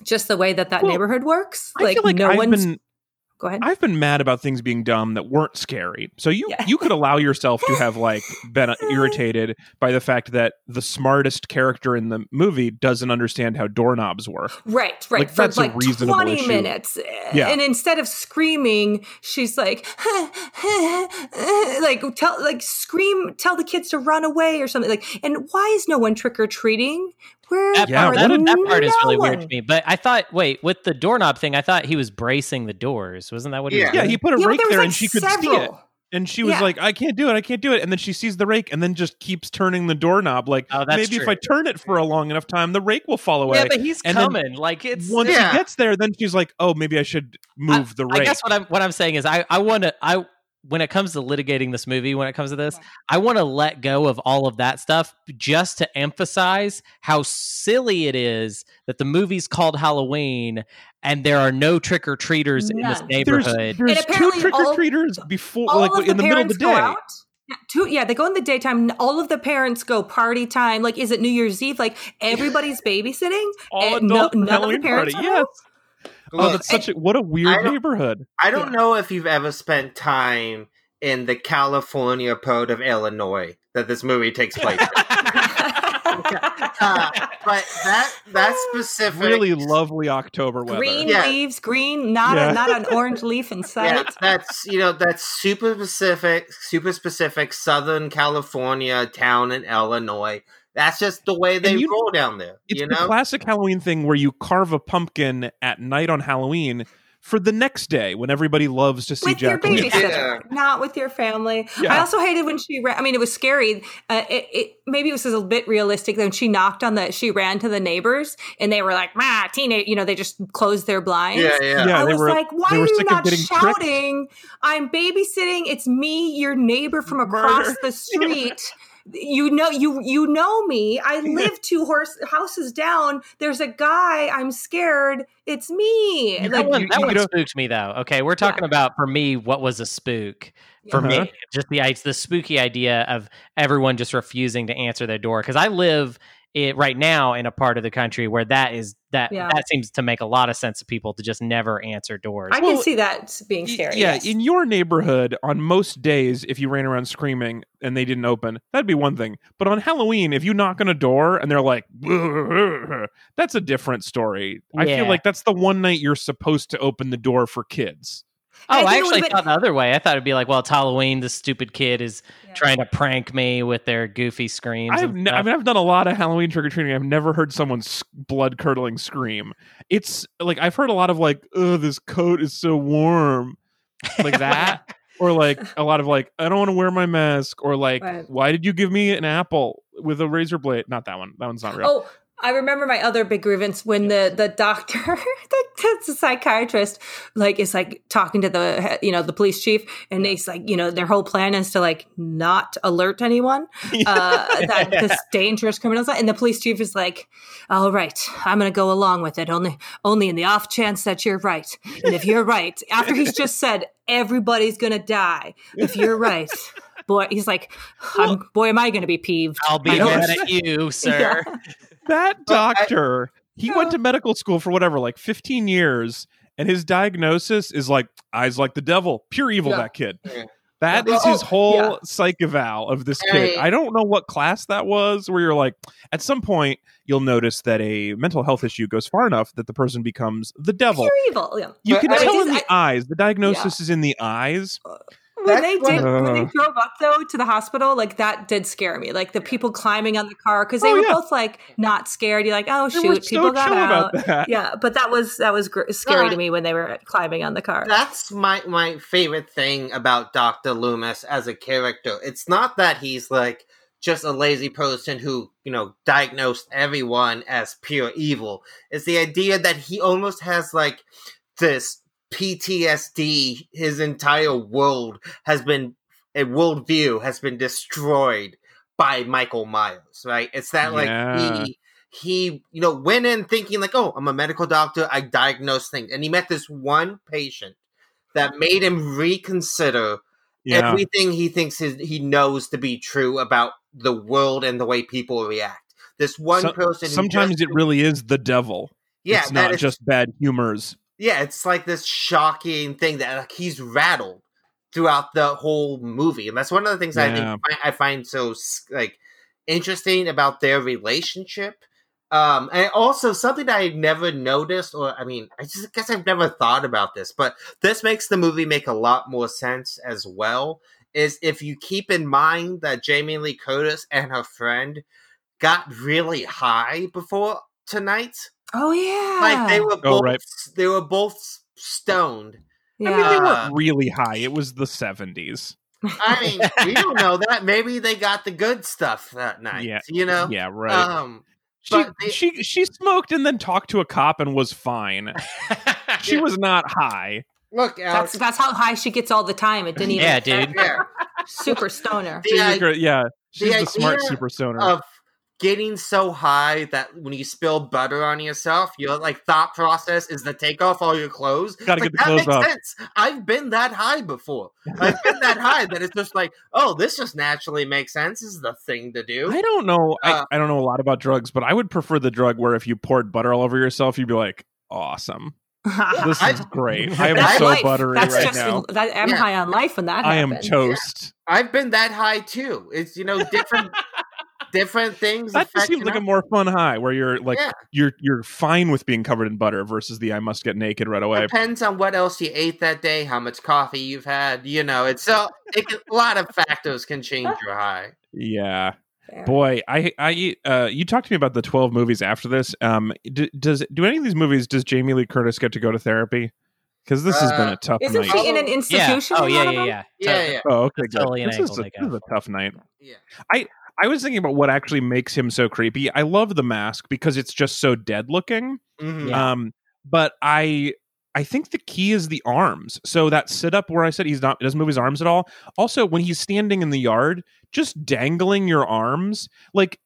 just the way that that Well, neighborhood works. I feel like no I've one's. been Go ahead. I've been mad about things being dumb that weren't scary. So you Yeah. you could allow yourself to have like been uh, irritated by the fact that the smartest character in the movie doesn't understand how doorknobs work. Right, right. Like, for that's a like reasonable 20 issue. minutes. Eh, yeah. And instead of screaming, she's like, like, tell, like, scream, tell the kids to run away or something. Like, and why is no one trick or treating? Where That, Yeah, part, what that, a- that part is really weird to me. But I thought, wait, with the doorknob thing, I thought he was bracing the doors. Wasn't that what he was Yeah. Yeah, he put a Yeah, rake there was there like and she could see it. And she was Yeah. like, I can't do it. I can't do it. And then she sees the rake and then just keeps turning the doorknob. Like, Oh, that's maybe if. I turn it for a long enough time, the rake will fall away. Yeah, but he's And coming. Like it's Once Yeah. he gets there, then she's like, oh, maybe I should move the rake. I guess what I'm what I'm saying is I I want to I when it comes to litigating this movie, when it comes to this, I want to let go of all of that stuff just to emphasize how silly it is that the movie's called Halloween and there are no trick or treaters in this None. there's, neighborhood. there's two trick or treaters before, like of in the middle of the parents day. Yeah, two, yeah, they go in the daytime. All of the parents go party time. Like, is it New Year's Eve? Like, everybody's babysitting. All and no- adult none of the Halloween parents party. are home? Yes. Oh, that's such a what a I weird don't- neighborhood. I don't Yeah. know if you've ever spent time in the California part of Illinois that this movie takes place. in. Uh, but that that specific Really lovely October weather. green Yeah. leaves, green, not Yeah. a, not an orange leaf in sight. yeah, that's you know that's super specific, super specific Southern California town in Illinois. That's just the way they you- roll down there. It's you the know, classic Halloween thing where you carve a pumpkin at night on Halloween for the next day when everybody loves to see with your Jack o' babysitter, Yeah. not with your family. Yeah. I also hated when she ran. I mean, it was scary. Uh, it, it maybe it was a bit realistic. When she knocked on the, she ran to the neighbors, and they were like, "Ma, teenage," you know, they just closed their blinds. yeah, yeah. Yeah, I they was were- like, why they are you not getting tricked. shouting? I'm babysitting. It's me, your neighbor from across Murder. the street. You know, you you know me. I live two horse houses down. There's a guy. I'm scared. It's me. You that Like, know- one, you- that you one know- spooked me though. Okay, we're talking about for me what was a spook. For Uh-huh. me, just the it's the spooky idea of everyone just refusing to answer their door because I live it right now in a part of the country where that is that Yeah. that seems to make a lot of sense to people to just never answer doors. I Well, can see that being Y- scary. Yeah, yes. in your neighborhood, on most days, if you ran around screaming and they didn't open, that'd be one thing. But on Halloween, if you knock on a door and they're like, that's a different story. I feel like that's the one night you're supposed to open the door for kids. Oh, I I, actually would've thought the other way. I thought it'd be like, well, it's Halloween. This stupid kid is Yeah. trying to prank me with their goofy screams. I've and ne- I stuff. mean, I've done a lot of Halloween trick or treating. I've never heard someone's blood curdling scream. It's like I've heard a lot of like, "Oh, this coat is so warm," like that, or like a lot of like, "I don't want to wear my mask," or like, Right. "Why did you give me an apple with a razor blade?" Not that one. That one's not real. Oh, I remember my other big grievance when the the doctor, the, the psychiatrist, like is like talking to the you know the police chief, and he's like you know their whole plan is to like not alert anyone uh, that this dangerous criminals, and the police chief is like, all right, I'm gonna go along with it only only in the off chance that you're right, and if you're right, after he's just said everybody's gonna die, if you're right. Boy, he's like, I'm, boy, am I going to be peeved? I'll be mad at you, sir. That But I- doctor, he went to medical school for whatever, like 15 years, and his diagnosis is like eyes like the devil, pure evil. Yeah. That kid. Yeah. That Yeah, is his oh, whole yeah. psych eval of this kid. I- I don't know what class that was, where you're like, at some point, you'll notice that a mental health issue goes far enough that the person becomes the devil. Pure evil. Yeah. You But can I- tell in the eyes. The diagnosis is in the eyes. When they did, of- when they Uh. drove up though to the hospital, like that did scare me. Like the people climbing on the car because they Oh, were yeah. both like not scared. You're like, oh They were shoot, people so got out. Yeah, but that was that was gr- scary to me when they were climbing on the car. That's my my favorite thing about Doctor Loomis as a character. It's not that he's like just a lazy person who you know diagnosed everyone as pure evil. It's the idea that he almost has like this PTSD. His entire world has been a worldview has been destroyed by Michael Myers. Right? It's that like he he you know went in thinking like oh i'm a medical doctor i diagnose things and he met this one patient that made him reconsider Yeah. everything he thinks his, he knows to be true about the world and the way people react this one So- person Sometimes just- it really is the devil. yeah it's not is- just bad humors. Yeah it's like this shocking thing that like he's rattled throughout the whole movie and that's one of the things i think I, I find so like interesting about their relationship um and also something i never noticed or i mean i just guess i've never thought about this but this makes the movie make a lot more sense as well is if you keep in mind that jamie lee curtis and her friend got really high before tonight. Oh yeah. Like they were Oh, both right. they were both stoned. yeah. I mean, they Uh, weren't really high. It was the 70s. I mean, we don't know that. Maybe they got the good stuff that night. Yeah. You know? Yeah, right. Um she, but they- she she smoked and then talked to a cop and was fine. She Yeah. was not high. look, that's Alex. that's how high she gets all the time. It didn't even Yeah, dude. Super stoner. The She's a i- yeah, she's the, smart super stoner. of getting so high that when you spill butter on yourself, your like thought process is to take off all your clothes. Gotta Like, get the that clothes makes off. sense. I've been that high before. I've been that high that it's just like, oh, this just naturally makes sense. This is the thing to do. I don't know. Uh, I, I don't know a lot about drugs, but I would prefer the drug where if you poured butter all over yourself, you'd be like, awesome. This I- is great. I am so life. buttery That's right just, now. That, I'm Yeah. high on life when that I am happens. toast. I've been that high too. It's you know different different things. That just seems you like a more fun high where you're like Yeah. you're you're fine with being covered in butter versus the I must get naked right away. Depends on what else you ate that day, how much coffee you've had. You know, it's so it can, a lot of factors can change your high. Yeah. Fair. Boy, I I uh you talked to me about the 12 movies after this. Um d- does do any of these movies does Jamie Lee Curtis get to go to therapy? Cuz this has been Uh, a tough Isn't night. she in an Yeah. institution? Oh yeah, yeah, yeah. Yeah, yeah, Oh, okay, That's good. totally an this, is a, this is a tough night. yeah. I was thinking about what actually makes him so creepy. I love the mask because it's just so dead looking. Mhm. Yeah. Um, but I I think the key is the arms. So that sit up where I said he's not doesn't move his arms at all. Also, when he's standing in the yard, just dangling your arms, like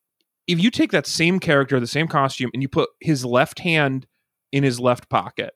if you take that same character, the same costume, and you put his left hand in his left pocket,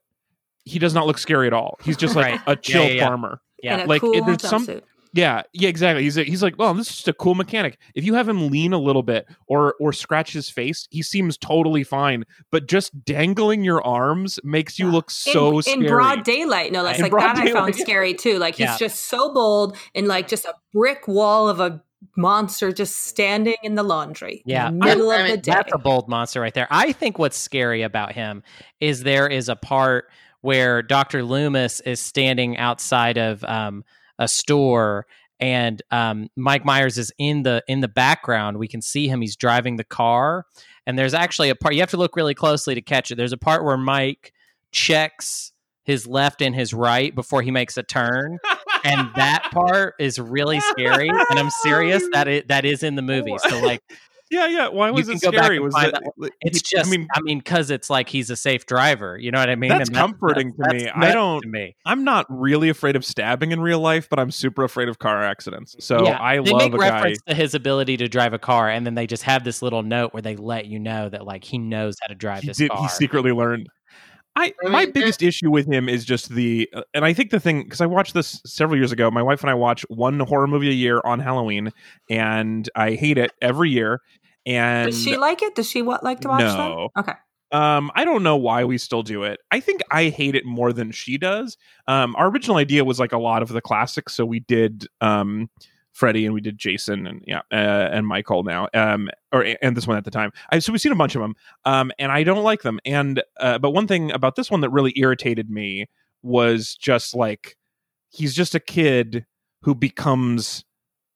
he does not look scary at all. He's just like Right. a chill yeah, yeah. farmer. Yeah. In Like, cool if there's some- jumpsuit. Yeah, yeah, exactly. He's he's like, well, this is just a cool mechanic. If you have him lean a little bit or or scratch his face, he seems totally fine. But just dangling your arms makes you Yeah. look so in, scary. in broad daylight. No, that's In like broad that. I found scary too. Like he's Yeah. just so bold and like just a brick wall of a monster just standing in the laundry. Yeah. in the middle I of mean, the day. That's a bold monster right there. I think what's scary about him is there is a part where Dr. Loomis is standing outside of um, a store and um, Mike Myers is in the in the background. We can see him. He's driving the car, and there's actually a part you have to look really closely to catch it. There's a part where Mike checks his left and his right before he makes a turn, and that part is really scary. And I'm serious that it that is in the movie. So like yeah, yeah. Why was can it scary? Was find it? It's he- just, I mean, I mean, because it's like he's a safe driver. You know what I mean? That's And comforting to me. I don't- me. I'm not really afraid of stabbing in real life, but I'm super afraid of car accidents. So yeah, I they love make a guy. reference to his ability to drive a car, and then they just have this little note where they let you know that like he knows how to drive He this did. car. He secretly learned. I, I my mean, biggest issue with him is just the, uh, and I think the thing because I watched this several years ago. My wife and I watch one horror movie a year on Halloween, and I hate it every year. And Does she like it? Does she what like to watch No. them? Okay. Um, I don't know why we still do it. I think I hate it more than she does. Um, our original idea was like a lot of the classics, so we did um Freddy and we did Jason and yeah uh, and Michael now um or and this one at the time. I, so we've seen a bunch of them um and I don't like them. And uh, but one thing about this one that really irritated me was just like he's just a kid who becomes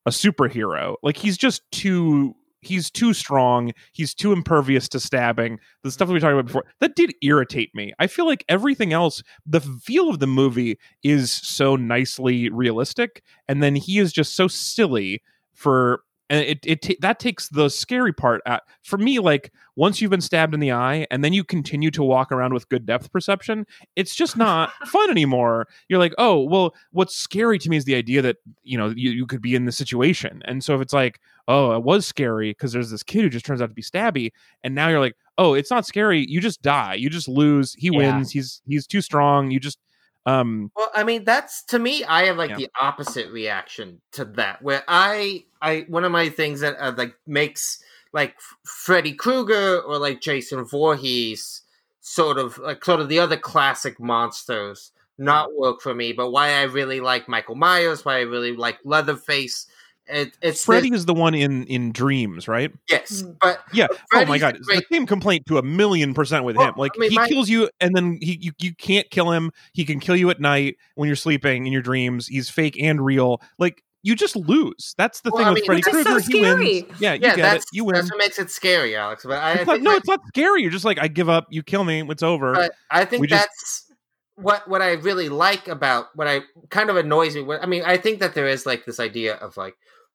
a superhero. Like he's just too he's too strong. He's too impervious to stabbing. The stuff that we talked about before that did irritate me. I feel like everything else, the feel of the movie is so nicely realistic, and then he is just so silly for. And it it ta- that takes the scary part out for me. Like once you've been stabbed in the eye, and then you continue to walk around with good depth perception, it's just not fun anymore. You're like, oh well, what's scary to me is the idea that you know you, you could be in the situation, and so if it's like, oh, it was scary because there's this kid who just turns out to be stabby, and now you're like, oh, it's not scary. You just die. You just lose. He Yeah. wins. He's he's too strong. You just um Well, I mean, that's to me. I have like Yeah. the opposite reaction to that, where I, I one of my things that uh, like makes like Freddy Krueger or like Jason Voorhees sort of like sort of the other classic monsters not work for me. But why I really like Michael Myers, why I really like Leatherface, it, it's Freddy this- is the one in in Dreams, right? yes, Mm. but Yeah. oh my god, great- the same complaint to a million percent with Well, him. Like I mean, he my- kills you, and then he you, you can't kill him. He can kill you at night when you're sleeping in your dreams. He's fake and real. Like you just lose. That's the Well, thing I with mean, Freddy Which is so he wins. Yeah, you yeah, get that's it. You win. that's what makes it scary, Alex. But I, I not, no, that- it's not scary. You're just like, I give up. You kill me. It's over. But I think We just- that's what what I really like about what I kind of annoys me. What, I mean, I think that there is like this idea of like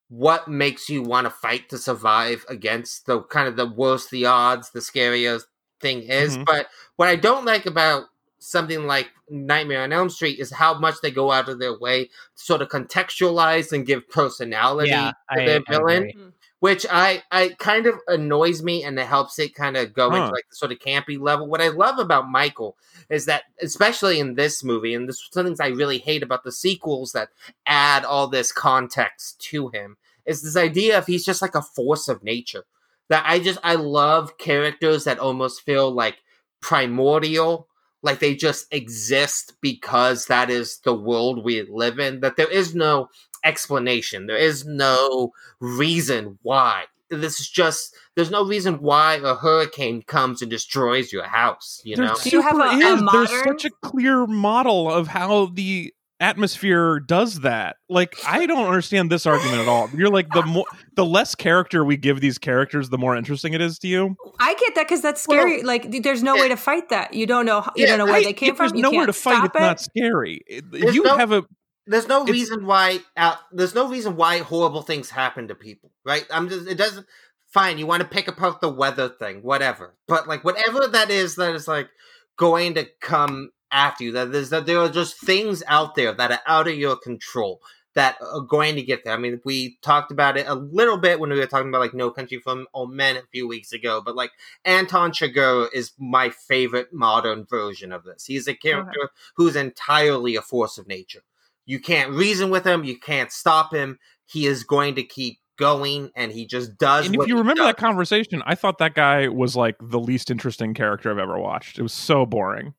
what makes you want to fight to survive against the kind of the worse the odds, the scarier thing is. Mhm. But what I don't like about something like Nightmare on Elm Street is how much they go out of their way to sort of contextualize and give personality Yeah, to I, their I villain agree. which I I kind of annoys me and it helps it kind of go Huh. into like the sort of campy level. What I love about Michael is that especially in this movie, and this is some things I really hate about the sequels that add all this context to him, is this idea of he's just like a force of nature. That I just I love characters that almost feel like primordial, like they just exist because that is the world we live in. That there is no explanation. There is no reason why. This is just there's no reason why a hurricane comes and destroys your house. You there know, Do you have super a- a is. There's such a clear model of how the atmosphere does that. Like, I don't understand this argument at all. You're like the more, the less character we give these characters, the more interesting it is to you. I get that because that's scary. like, there's no way to fight that. You don't know. You Yeah, don't know where I- they came if there's from. You nowhere can't to fight. It's it. not scary. There's you no- have a there's no reason why uh, there's no reason why horrible things happen to people, right? I'm just it doesn't fine. You want to pick apart the weather thing, whatever, but like whatever that is that is like going to come after you. That there's that there are just things out there that are out of your control that are going to get there. I mean, we talked about it a little bit when we were talking about like No Country for Old Men a few weeks ago, but like Anton Chigurh is my favorite modern version of this. He's a character who's entirely a force of nature. You can't reason with him. You can't stop him. He is going to keep going, and he just does. and if you remember that conversation, I thought that guy was like the least interesting character I've ever watched. It was so boring.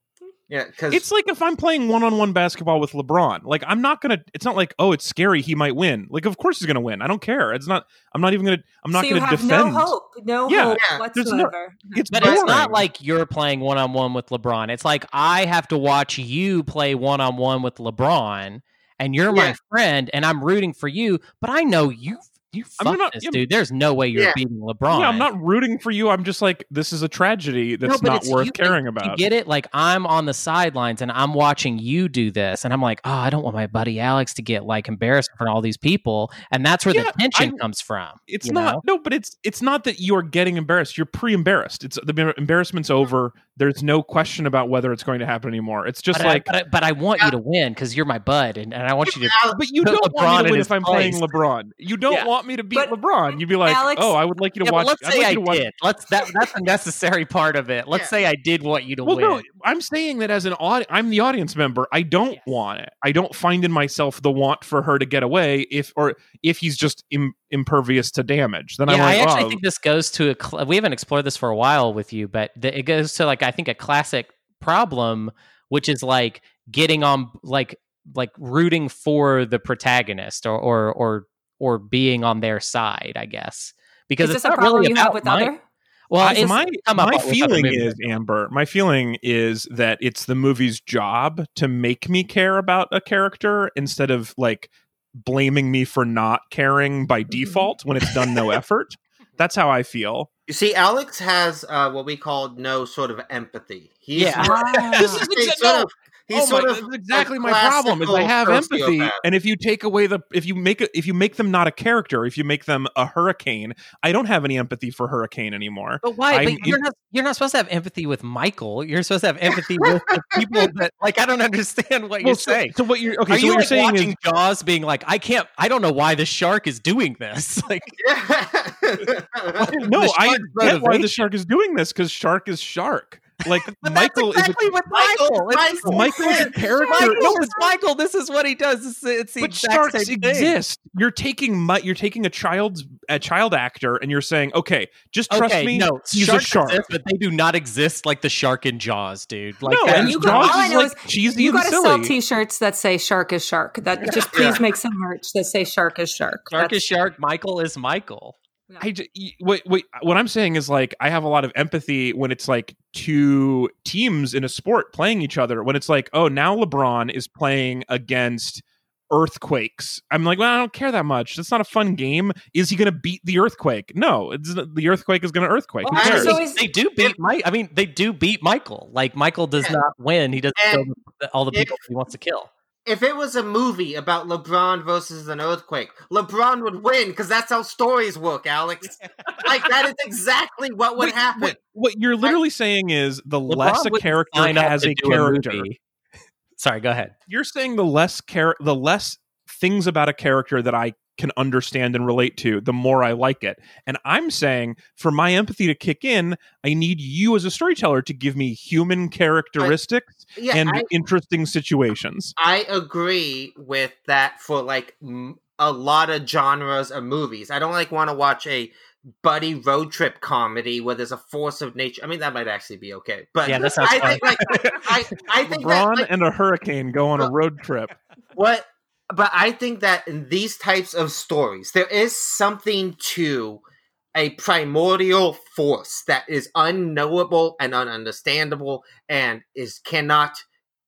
Yeah, because It's like if I'm playing one-on-one basketball with LeBron. Like I'm not gonna. It's not like oh, it's scary. He might win. Like of course he's gonna win. I don't care. It's not. I'm not even gonna. I'm not so gonna have defend. no hope. No Yeah, hope Yeah, there's no- whatsoever. It's But boring. it's not like you're playing one on one with LeBron. It's like I have to watch you play one on one with LeBron, and you're my friend, and I'm rooting for you. But I know you, you I'm fuck not- this yeah, dude. There's no way you're Yeah. beating LeBron. Yeah, I'm not rooting for you. I'm just like this is a tragedy that's but not worth you- caring You about. get it? Like I'm on the sidelines and I'm watching you do this, and I'm like, oh, I don't want my buddy Alex to get like embarrassed in front of all these people, and that's where Yeah, the tension I- comes from. It's not know? no, but it's it's not that you're getting embarrassed. You're pre-embarrassed. It's the embarrassment's over. There's no question about whether it's going to happen anymore. It's just But, like, I, but, I, but I want you to win because you're my bud, and, and I want you to. but you put don't LeBron want me in to win his if I'm playing. LeBron. You don't Yeah. Want me to beat But, LeBron. You'd be like, Alex- oh, I would like you to Yeah, watch. let's I'd say like I you to watch. did. Let's that that's a necessary part of it. Let's Yeah. say I did want you to Well, win. no, I'm saying that as an audi- I'm the audience member. I don't Yes. want it. I don't find in myself the want for her to get away if or if he's just Im- impervious to damage. Then yeah, I'm like, I actually oh, think this goes to a. Cl- we haven't explored this for a while with you, but the, it goes to like I think a classic problem, which is like getting on like like rooting for the protagonist or or or or being on their side. I guess because Is it's a not problem really you have about with Mike. other? Well, I- my my feeling is Amber. My feeling is that it's the movie's job to make me care about a character instead of like blaming me for not caring by Mm-hmm. default when it's done no effort. That's how I feel. you see, Alex has uh, what we call no sort of empathy. He's Yeah. Ah. This is exa- sort no. of he's oh sort my, of that's exactly my problem. Is I classical have empathy, sociopath. and if you take away the, if you make if you make them not a character, if you make them a hurricane, I don't have any empathy for Hurricane anymore. But why? But you're in- not you're not supposed to have empathy with Michael. You're supposed to have empathy with the people that like I don't understand what you're so, saying. so what you're okay? Are so you what you're like saying watching is Jaws being like, I can't I don't know why the shark is doing this. Like no, The I shark's get why the shark is doing this because shark is shark. Like but Michael that's exactly is. with Michael- Michael. It's- Michael- Michael is a Michael- character. Michael, No, it's Michael. This is what he does. It's, it's the but exact sharks same thing. exist. You're taking mi- you're taking a child's a child actor, and you're saying, okay, just trust okay, me. no, he's sharks a shark. exist, but they do not exist like the shark in Jaws, dude. Like no, that- and you Jaws got- all I is like is cheesy You and got to sell T-shirts that say "Shark is Shark." That just please Yeah. make some merch that say "Shark is Shark." shark That's- is shark. Michael is Michael. I j- y- wait, wait. What I'm saying is like I have a lot of empathy when it's like two teams in a sport playing each other. When it's like, oh, now LeBron is playing against earthquakes. I'm like, well, I don't care that much. That's not a fun game. Is he going to beat the earthquake? No, it's, the earthquake is going to earthquake. Well, Who cares? so is- they do beat Mike. I mean, they do beat Michael. Like Michael does Yeah. not win. He doesn't kill all the if- people he wants to kill. If it was a movie about LeBron versus an earthquake, LeBron would win because that's how stories work, Alex. like that is exactly what would Wait, happen. What, what you're literally saying is the less a character has a character. movie. Sorry, go ahead. you're saying the less char- the less things about a character that I can understand and relate to, the more I like it. And I'm saying for my empathy to kick in, I need you as a storyteller to give me human characteristics yeah, and I, interesting situations. I agree with that for like m- a lot of genres of movies. I don't like want to watch a buddy road trip comedy where there's a force of nature. I mean, that might actually be okay, but Yeah, that sounds I fun. think like I, I think that, LeBron like, and a hurricane go on a road trip. what but i think that in these types of stories there is something to a primordial force that is unknowable and ununderstandable and is cannot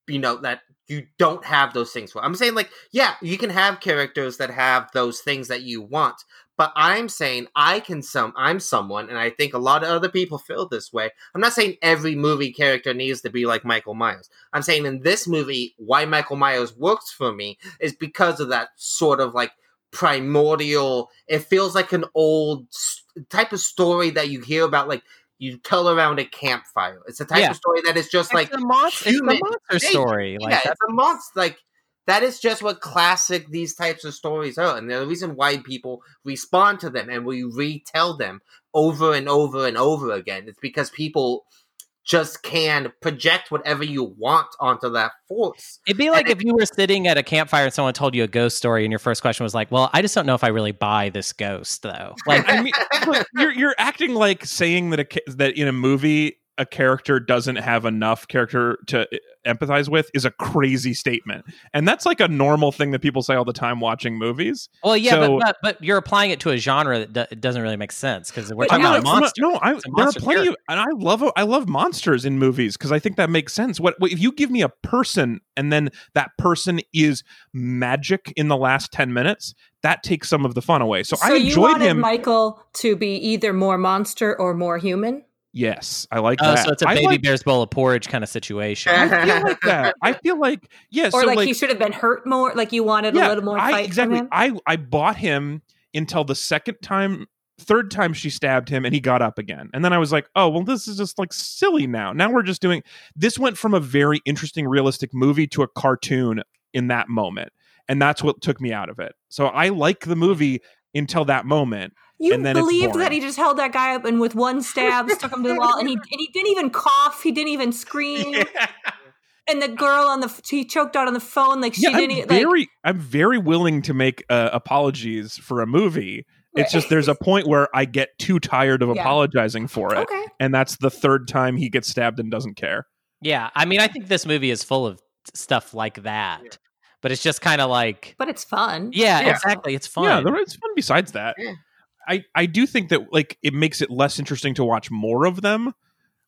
you know that you don't have those things for. I'm saying like yeah you can have characters that have those things that you want but i'm saying i can some i'm someone and i think a lot of other people feel this way. I'm not saying every movie character needs to be like michael myers. I'm saying in this movie why michael myers works for me is because of that sort of like primordial it feels like an old type of story that you hear about like you tell around a campfire it's a type Yeah. of story that is just like it's a monster, it's a monster story. Like yeah, that's it's a monster. Like that is just what classic these types of stories are, and the reason why people respond to them and we retell them over and over and over again. It's because people just can project whatever you want onto that force. It'd be like And if you were sitting at a campfire and someone told you a ghost story, and your first question was like, "Well, I just don't know if I really buy this ghost, though." Like, I mean, you're you're acting like saying that a, that in a movie a character doesn't have enough character to uh, empathize with is a crazy statement, and that's like a normal thing that people say all the time watching movies. well, yeah, So- but, but but you're applying it to a genre that do- it doesn't really make sense because we're talking about I'm not- monsters. No, I, It's a there are plenty of, and I love I love monsters in movies because I think that makes sense. What, what if you give me a person and then that person is magic in the last ten minutes? That takes some of the fun away. So, I you enjoyed wanted him. Michael to be either more monster or more human. Yes, I like Oh, that. so it's a I baby like- bear's bowl of porridge kind of situation. I feel like that. I feel like yeah. Or so like, like he should have been hurt more. Like you wanted a little more I, fight exactly. from him. I I bought him until the second time, third time she stabbed him, and he got up again. And then I was like, oh well, this is just like silly now. Now we're just doing this. Went from a very interesting, realistic movie to a cartoon in that moment, and that's what took me out of it. So I like the movie until that moment. You and then believed that he just held that guy up and with one stab stuck him to the wall, and he and he didn't even cough. He didn't even scream. And the girl on the he choked out on the phone like she yeah, didn't. I'm e- like, very, I'm very willing to make uh, apologies for a movie. It's just there's a point where I get too tired of Yeah. apologizing for it, okay. and that's the third time he gets stabbed and doesn't care. Yeah, I mean, I think this movie is full of stuff like that, Yeah. but it's just kind of like, But it's fun. yeah, Yeah. exactly, it's fun. Yeah, there- it's fun. Besides that, Yeah. I I do think that like it makes it less interesting to watch more of them.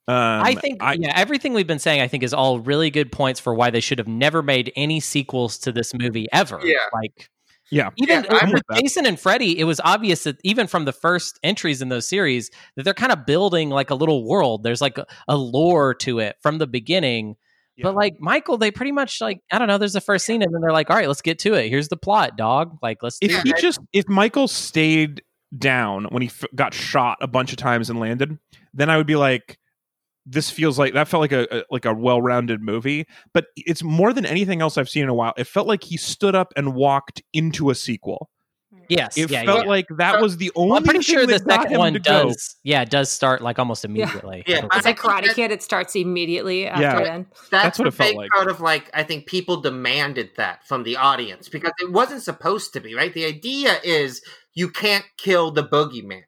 Um, I think yeah, everything we've been saying, I think, is all really good points for why they should have never made any sequels to this movie ever. Yeah. like Yeah. even Yeah, with with. Jason and Freddy, it was obvious that even from the first entries in those series, that they're kind of building like a little world. There's like a, a lore to it from the beginning. Yeah. But like Michael, they pretty much like I don't know. There's the first scene, and then they're like, "All right, let's get to it. Here's the plot, dog. Like, let's." if do he it." Just if Michael stayed down when he f- got shot a bunch of times and landed, then I would be like, this feels like that felt like a, a like a well rounded movie. But it's more than anything else I've seen in a while. It felt like he stood up and walked into a sequel. yes, It yeah, felt yeah. like that was the only. Well, I'm pretty thing sure the that second one to go. does. Yeah, it does start like almost immediately. Yeah, It's like I Karate that- Kid. It starts immediately after Yeah. then. That's, That's what a it felt big like. part of like I think people demanded that from the audience because it wasn't supposed to be, right? The idea is you can't kill the boogeyman.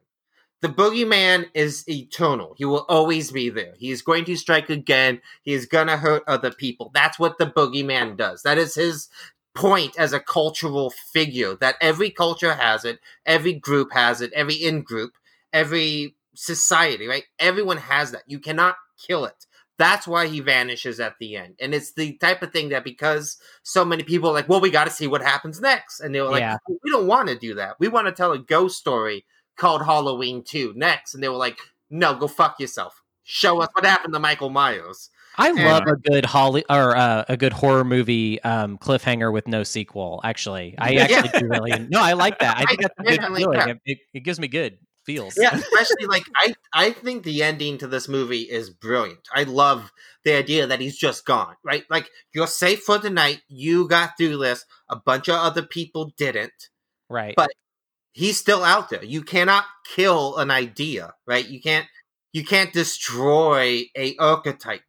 The boogeyman is eternal. He will always be there. He is going to strike again. He is gonna hurt other people. That's what the boogeyman does. That is his point as a cultural figure. That every culture has it, every group has it, every in group, every society, right? Everyone has that. You cannot kill it. That's why he vanishes at the end. And it's the type of thing that because so many people are like, well, we got to see what happens next. And they were like, Yeah. we don't want to do that. We want to tell a ghost story called Halloween 2 next. And they were like, no, go fuck yourself. Show us what happened to Michael Myers. I And- love a good holly or uh, a good horror movie um, cliffhanger with no sequel. Actually, I Yeah. actually do really no. I like that. I think I that's a good feeling. It, it, it gives me good feels. Yeah, especially like I I think the ending to this movie is brilliant. I love the idea that he's just gone, right? Like you're safe for the night. You got through this. A bunch of other people didn't. right. But- He's still out there. You cannot kill an idea, right? You can't you can't destroy a archetype.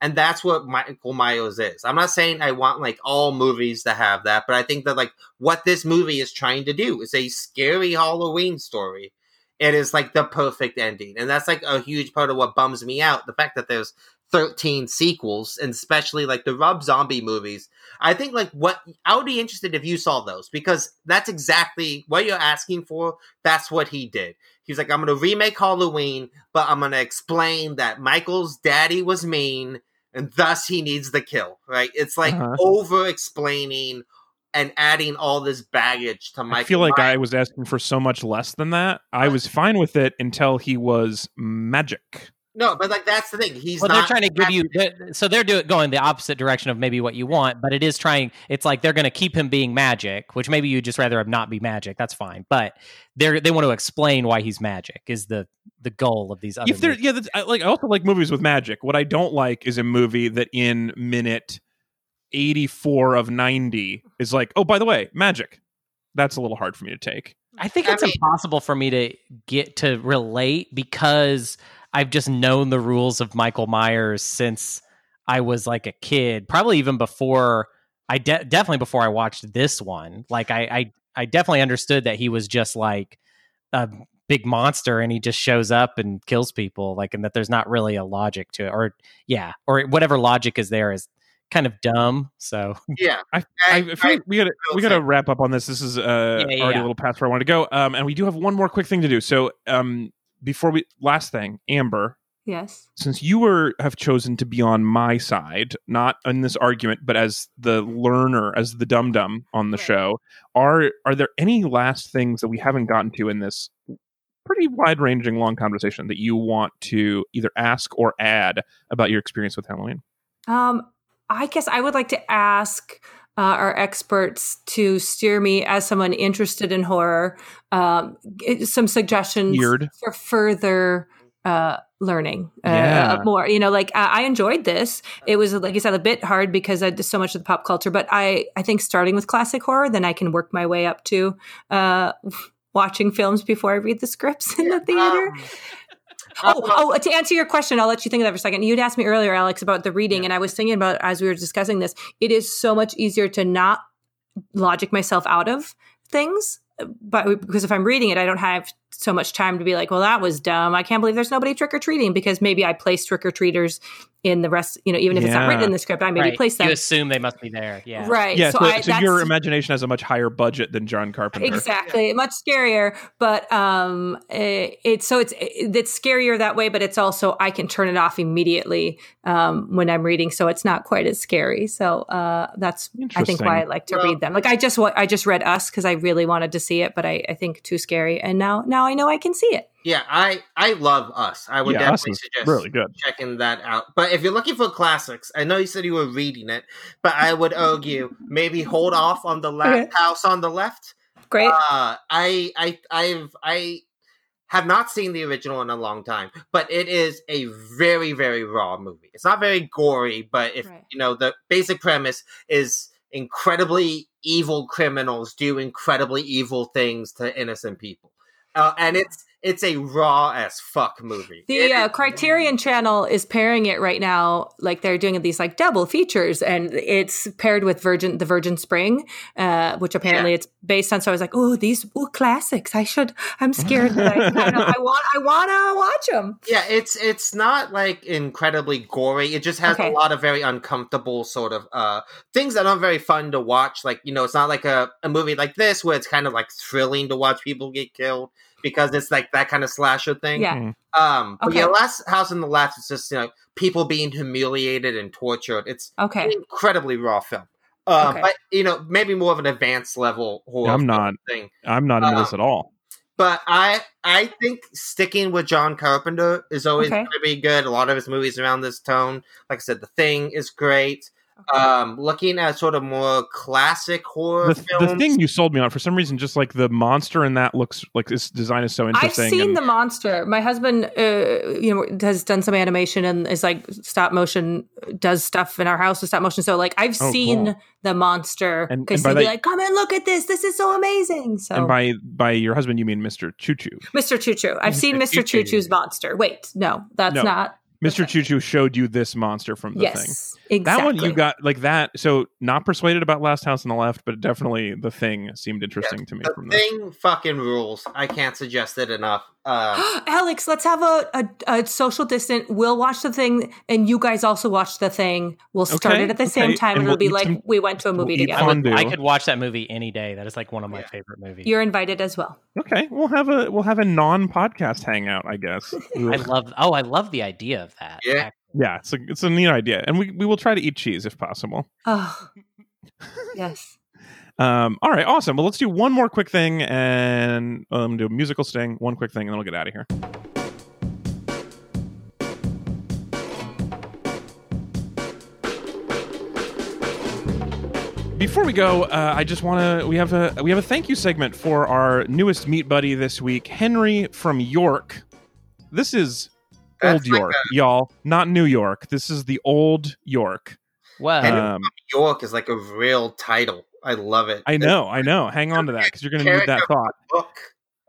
And that's what Michael Myers is. I'm not saying I want like all movies to have that, but I think that like what this movie is trying to do is a scary Halloween story. It is like the perfect ending. And that's like a huge part of what bums me out. The fact that there's 13 sequels, and especially like the Rob Zombie movies. I think like what I would be interested if you saw those because that's exactly what you're asking for. That's what he did. He's like, I'm gonna remake Halloween, but I'm gonna explain that Michael's daddy was mean and thus he needs the kill. Right? It's like Uh-huh. over explaining and adding all this baggage to my. I feel like Myers. I was asking for so much less than that. I was fine with it until he was magic. no, but like that's the thing. He's well, not they're trying to give you they're- so they're doing going the opposite direction of maybe what you want, but it is trying. It's like they're going to keep him being magic, which maybe you just rather him not be magic. That's fine, but they're they want to explain why he's magic is the the goal of these other. if there, movies. yeah, that's, I, like I also like movies with magic. What I don't like is a movie that in minute eighty-four of ninety is like, oh, by the way, magic. That's a little hard for me to take. I think I it's mean- impossible for me to get to relate because I've just known the rules of Michael Myers since I was like a kid, probably even before I de- definitely before I watched this one. Like I, I I definitely understood that he was just like a big monster and he just shows up and kills people like and that there's not really a logic to it or yeah or whatever logic is there is kind of dumb so yeah. I, I feel like we gotta we gotta say- wrap up on this. This is uh, Yeah, yeah, already yeah. a little past where I want to go, um, and we do have one more quick thing to do. So, um, before we last thing, Amber, Yes. since you were have chosen to be on my side, not in this argument, but as the learner, as the dum dum on the Right. show, are are there any last things that we haven't gotten to in this pretty wide ranging long conversation that you want to either ask or add about your experience with Halloween? Um, I guess I would like to ask uh, our experts to steer me as someone interested in horror, um, some suggestions Weird. for further uh, learning. Uh, Yeah. more, you know, like I I enjoyed this. It was, like I said, a bit hard because I did so much of the pop culture, but I, I think starting with classic horror, then I can work my way up to uh, watching films before I read the scripts in the theater. Um, Oh, oh, to answer your question, I'll let you think of that for a second. You'd asked me earlier, Alex, about the reading, and I was thinking about as we were discussing this, it is so much easier to not logic myself out of things. But because if I'm reading it, I don't have so much time to be like, well, that was dumb. I can't believe there's nobody trick or treating because maybe I placed trick or treaters in the rest, you know, even if it's not written in the script, I maybe right. placed them. you assume they must be there yeah Right. Yeah, so, I, so your imagination has a much higher budget than John Carpenter. Exactly, much scarier, but um, it, it's so it's it's scarier that way, but it's also I can turn it off immediately um, when I'm reading, so it's not quite as scary. So uh, that's I think why I like to Well- read them. Like I just wa- I just read Us because I really wanted to see it, but I, I think too scary, and now now I know I can see it. yeah, I I love Us. I would Yeah, definitely suggest really good. checking that out. But if you're looking for classics, I know you said you were reading it, but I would argue maybe hold off on the last Okay. house on the left. Great. Uh, I I I've I have not seen the original in a long time, but it is a very very raw movie. It's not very gory, but if Right. you know the basic premise is incredibly evil criminals do incredibly evil things to innocent people, uh, and it's it's a raw as fuck movie. The It uh, Criterion Channel is pairing it right now, like they're doing these like double features, and it's paired with Virgin, the Virgin Spring, uh, which apparently it's based on. So I was like, oh, these ooh, classics. I should. I'm scared that I, of, I want. I want to watch them. Yeah, it's it's not like incredibly gory. It just has Okay. a lot of very uncomfortable sort of uh things that aren't very fun to watch. Like, you know, it's not like a, a movie like this where it's kind of like thrilling to watch people get killed. Because it's like that kind of slasher thing. Yeah. Mm. Um, but Okay. yeah, Last House on the Left is just you know people being humiliated and tortured. It's Okay. an incredibly raw film. Uh, Okay. But you know, maybe more of an advanced level horror. I'm not. thing. I'm not into Uh, this at all. But I I think sticking with John Carpenter is always Okay. going to be good. A lot of his movies around this tone, like I said, The Thing is great. Um, looking at sort of more classic horror The, films. the thing you sold me on for some reason, just like the monster in that looks like this design is so interesting. I've seen and- the monster. My husband, uh, you know, has done some animation and is like stop motion, does stuff in our house with stop motion. So like I've Oh, seen cool. the monster And- because he'd be like, "Come and look at this. This is so amazing." So and by by your husband, you mean Mr. Choo Choo. Mr. Choo Choo, I've seen Mr. Mr. Choo Choo-Choo. Choo's monster. Wait, no, that's No. not. Mr. Okay. Choo Choo showed you this monster from the thing. yes, exactly. That one you got like that. So not persuaded about Last House on the Left, but definitely the thing seemed interesting to me the from this. thing fucking rules. I can't suggest it enough. Uh, Alex, let's have a, a, a social distant. We'll watch the thing, and you guys also watch the thing. We'll start Okay, it at the same time, and and, we'll it'll be like some- we went to a we'll movie together. I, would, Fondue. I could watch that movie any day. That is like one of my Yeah. favorite movies. You're invited as well. Okay, we'll have a we'll have a non-podcast hangout, I guess. I love. Oh, I love the idea of that. Yeah. yeah, it's a it's a neat idea, and we we will try to eat cheese if possible. Oh, yes. Um, all right, awesome. Well, let's do one more quick thing and um, do a musical sting. One quick thing, and then we'll get out of here. Before we go, uh, I just want to we have a we have a thank you segment for our newest meat buddy this week, Henry from York. This is That's old like York, y'all, not New York. This is the old York. Well, And- Um, York is like a real title. I love it. I know, I know. Hang on to that because you're going to need that thought. Book.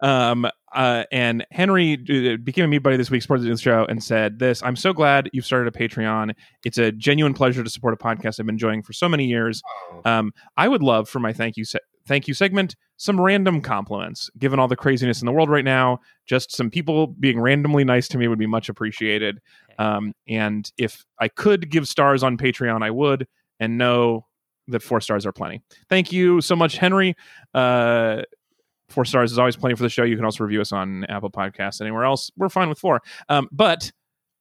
Um, uh, and Henry uh, became a meat buddy this week, supported the show, and said this: "I'm so glad you've started a Patreon. It's a genuine pleasure to support a podcast I've been enjoying for so many years. Oh. Um, I would love for my thank you se- thank you segment some random compliments. Given all the craziness in the world right now, just some people being randomly nice to me would be much appreciated. Um, and if I could give stars on Patreon, I would. And know that four stars are plenty. Thank you so much, Henry. Uh, four stars is always plenty for the show. You can also review us on Apple Podcasts, anywhere else. We're fine with four. Um, but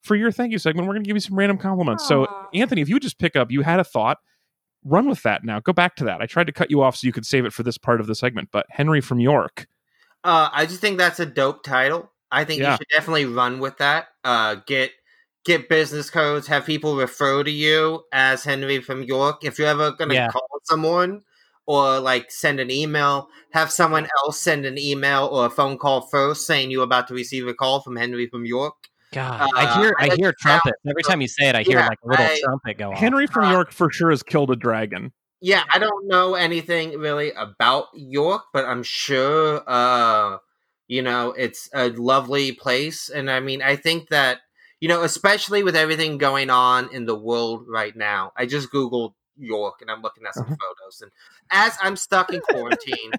for your thank you segment, we're going to give you some random compliments. So, Anthony, if you would just pick up, you had a thought, run with that now. Go back to that. I tried to cut you off so you could save it for this part of the segment, but Henry from York. Uh, I just think that's a dope title. I think Yeah. you should definitely run with that. Uh, get get business cards, Have people refer to you as Henry from York. If you're ever gonna Yeah. call someone or like send an email, have someone else send an email or a phone call first saying you're about to receive a call from Henry from York. God, Uh, I hear. I I hear the sound trumpets every time you say it. I hear Yeah, like a little I- trumpet go off. Henry from Uh, York for sure has killed a dragon. Yeah, I don't know anything really about York, but I'm sure uh you know, it's a lovely place and I mean, I think that you know, especially with everything going on in the world right now. I just googled York and I'm looking at some Uh-huh. photos and as I'm stuck in quarantine,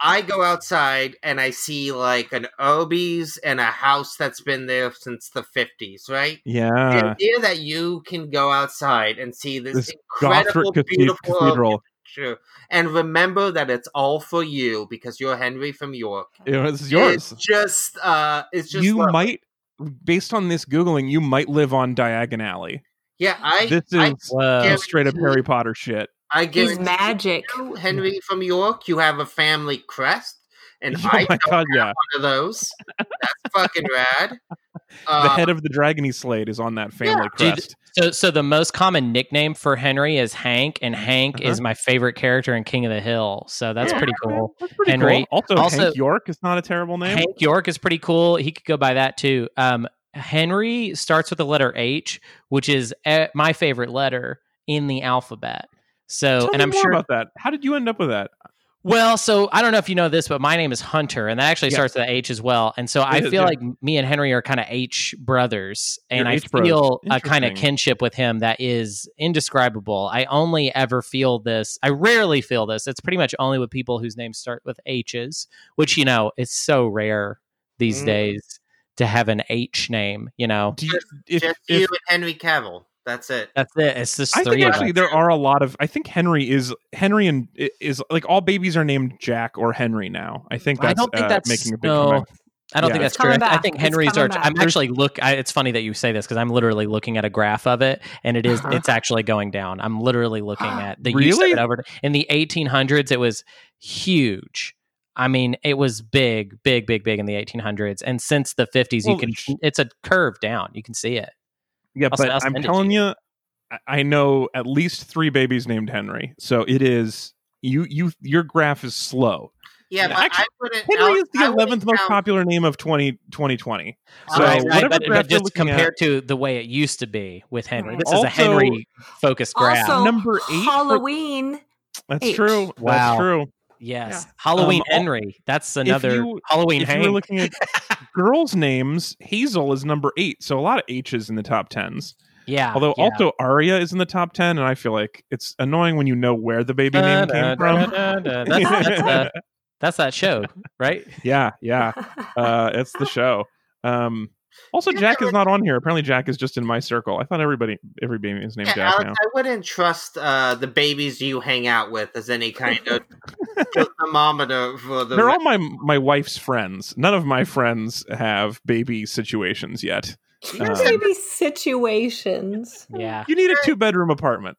I go outside and I see like an Obies and a house that's been there since the 50s, right? Yeah. The idea that you can go outside and see this, This incredible, cathe- beautiful cathedral. Sure. And remember that it's all for you because you're Henry from York. You know, this is yours. It's just uh it's just you lovely. might, based on this Googling, you might live on Diagon Alley. Yeah, I This is uh, Whoa. Yeah. straight up Harry Potter shit. I He's magic. you, Henry from York, you have a family crest. And oh I my don't god, yeah. one of those. That's fucking rad. The Uh, head of the dragony slate is on that family Dude, crest. So, so the most common nickname for Henry is Hank, and Hank Uh-huh. is my favorite character in King of the Hill. So that's Yeah. pretty cool. That's pretty Henry. cool. Also, Also- Hank York is not a terrible name. Hank York is pretty cool. He could go by that too. Um, Henry starts with the letter H, which is uh, my favorite letter in the alphabet. So, Tell and me I'm more sure. about that. How did you end up with that? Well, so I don't know if you know this, but my name is Hunter, and that actually Yes. starts with H as well. And so I It is, feel yeah. like me and Henry are kind of H brothers, and You're I H bros. feel a kind of kinship with him that is indescribable. I only ever feel this. I rarely feel this. It's pretty much only with people whose names start with H's, which you know it's so rare these Mm. days to have an H name. You know, Do you, Just- if, just if- you and Henry Cavill. That's it. That's it. It's just I three think actually there are a lot of. I think Henry is Henry and is like all babies are named Jack or Henry now. I think that's, I don't think uh, that's making a big no. comeback. I don't Yeah. think that's true. I, I think It's Henry's are. back. I'm actually look. I, it's funny that you say this because I'm literally looking at a graph of it, and it is- Uh-huh. It's actually going down. I'm literally looking at the use of Really? it over in the 1800s. It was huge. I mean, it was big, big, big, big in the 1800s, and since the 50s, Well, you can. sh- It's a curve down. You can see it. Yeah, I'll- but I'll I'm send it to telling you, I- I know at least three babies named Henry. So it is you. You your graph is slow. Yeah, Yeah, but actually, I wouldn't. Henry Alex, is the 11th most count- popular name of 20, 2020. So Right, right, whatever but, graph but you're just looking compared at, to the way it used to be with Henry, Right. this is a Henry focused graph. Also, Number eight for- Halloween. that's H. true. Wow. That's true. Yes, Halloween Um, Henry. That's another you- Halloween if you Hank. were looking at girls' names, Hazel is number eight. So a lot of H's in the top tens. yeah, Although yeah. also Aria is in the top ten, and I feel like it's annoying when you know where the baby name came from. That's, that's, uh, that's that show, right? Yeah, yeah. Uh, it's the show. Um, also, Yeah, Jack is not on here. Apparently, Jack is just in my circle. I thought everybody, every baby is named Yeah, Jack Alex, now. I wouldn't trust uh, the babies you hang out with as any kind of thermometer for the. They're all my my wife's friends. None of my friends have baby situations yet. you, guys uh, situations. Yeah. You need a two bedroom apartment.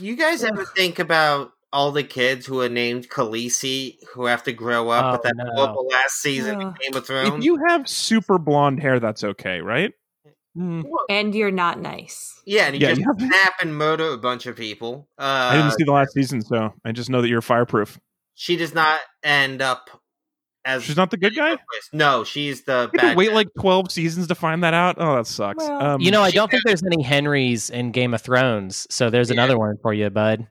you guys ever think about all the kids who are named Khaleesi who have to grow up Oh, with that no. horrible last season of Game of Thrones. If you have super blonde hair, that's okay, right? Mm, And you're not nice. yeah, and you Yeah, just you have- snap and murder a bunch of people. Uh, I didn't see the last season, so I just know that you're fireproof. she does not end up as She's not the good guy. No, she's the You had to wait guy. like twelve seasons to find that out. Oh, that sucks. Well, um, You know, I don't think there's any Henrys in Game of Thrones, so there's Yeah. another one for you, bud.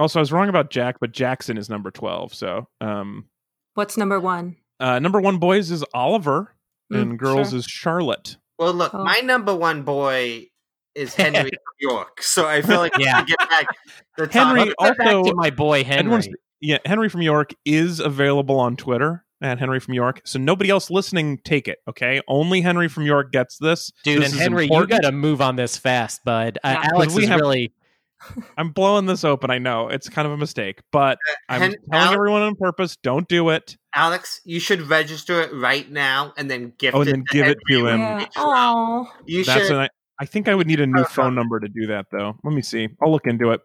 Also, I was wrong about Jack, but Jackson is number twelve. So, um, What's number one? uh, number one boys is Oliver, and Mm, girls sure. is Charlotte. Well, look, Oh. my number one boy is Henry from York, so I feel like Yeah. yeah. get back the top. Henry Let's get back also- to my boy Henry. Yeah, Henry from York is available on Twitter at Henry from York. So nobody else listening, take it. Okay, only Henry from York gets this. Dude, This and Henry, important. you got to move on this fast, bud. Uh, Yeah. Alex we is have- really I'm blowing this open. I know it's kind of a mistake, but I'm Hen- telling Alex- everyone on purpose: don't do it. Alex, you should register it right now and then gift Oh, and it. then give it to him. Yeah. Oh. You That's should. an. I, I think I would need a new Uh, phone number to do that, though. Let me see. I'll look into it.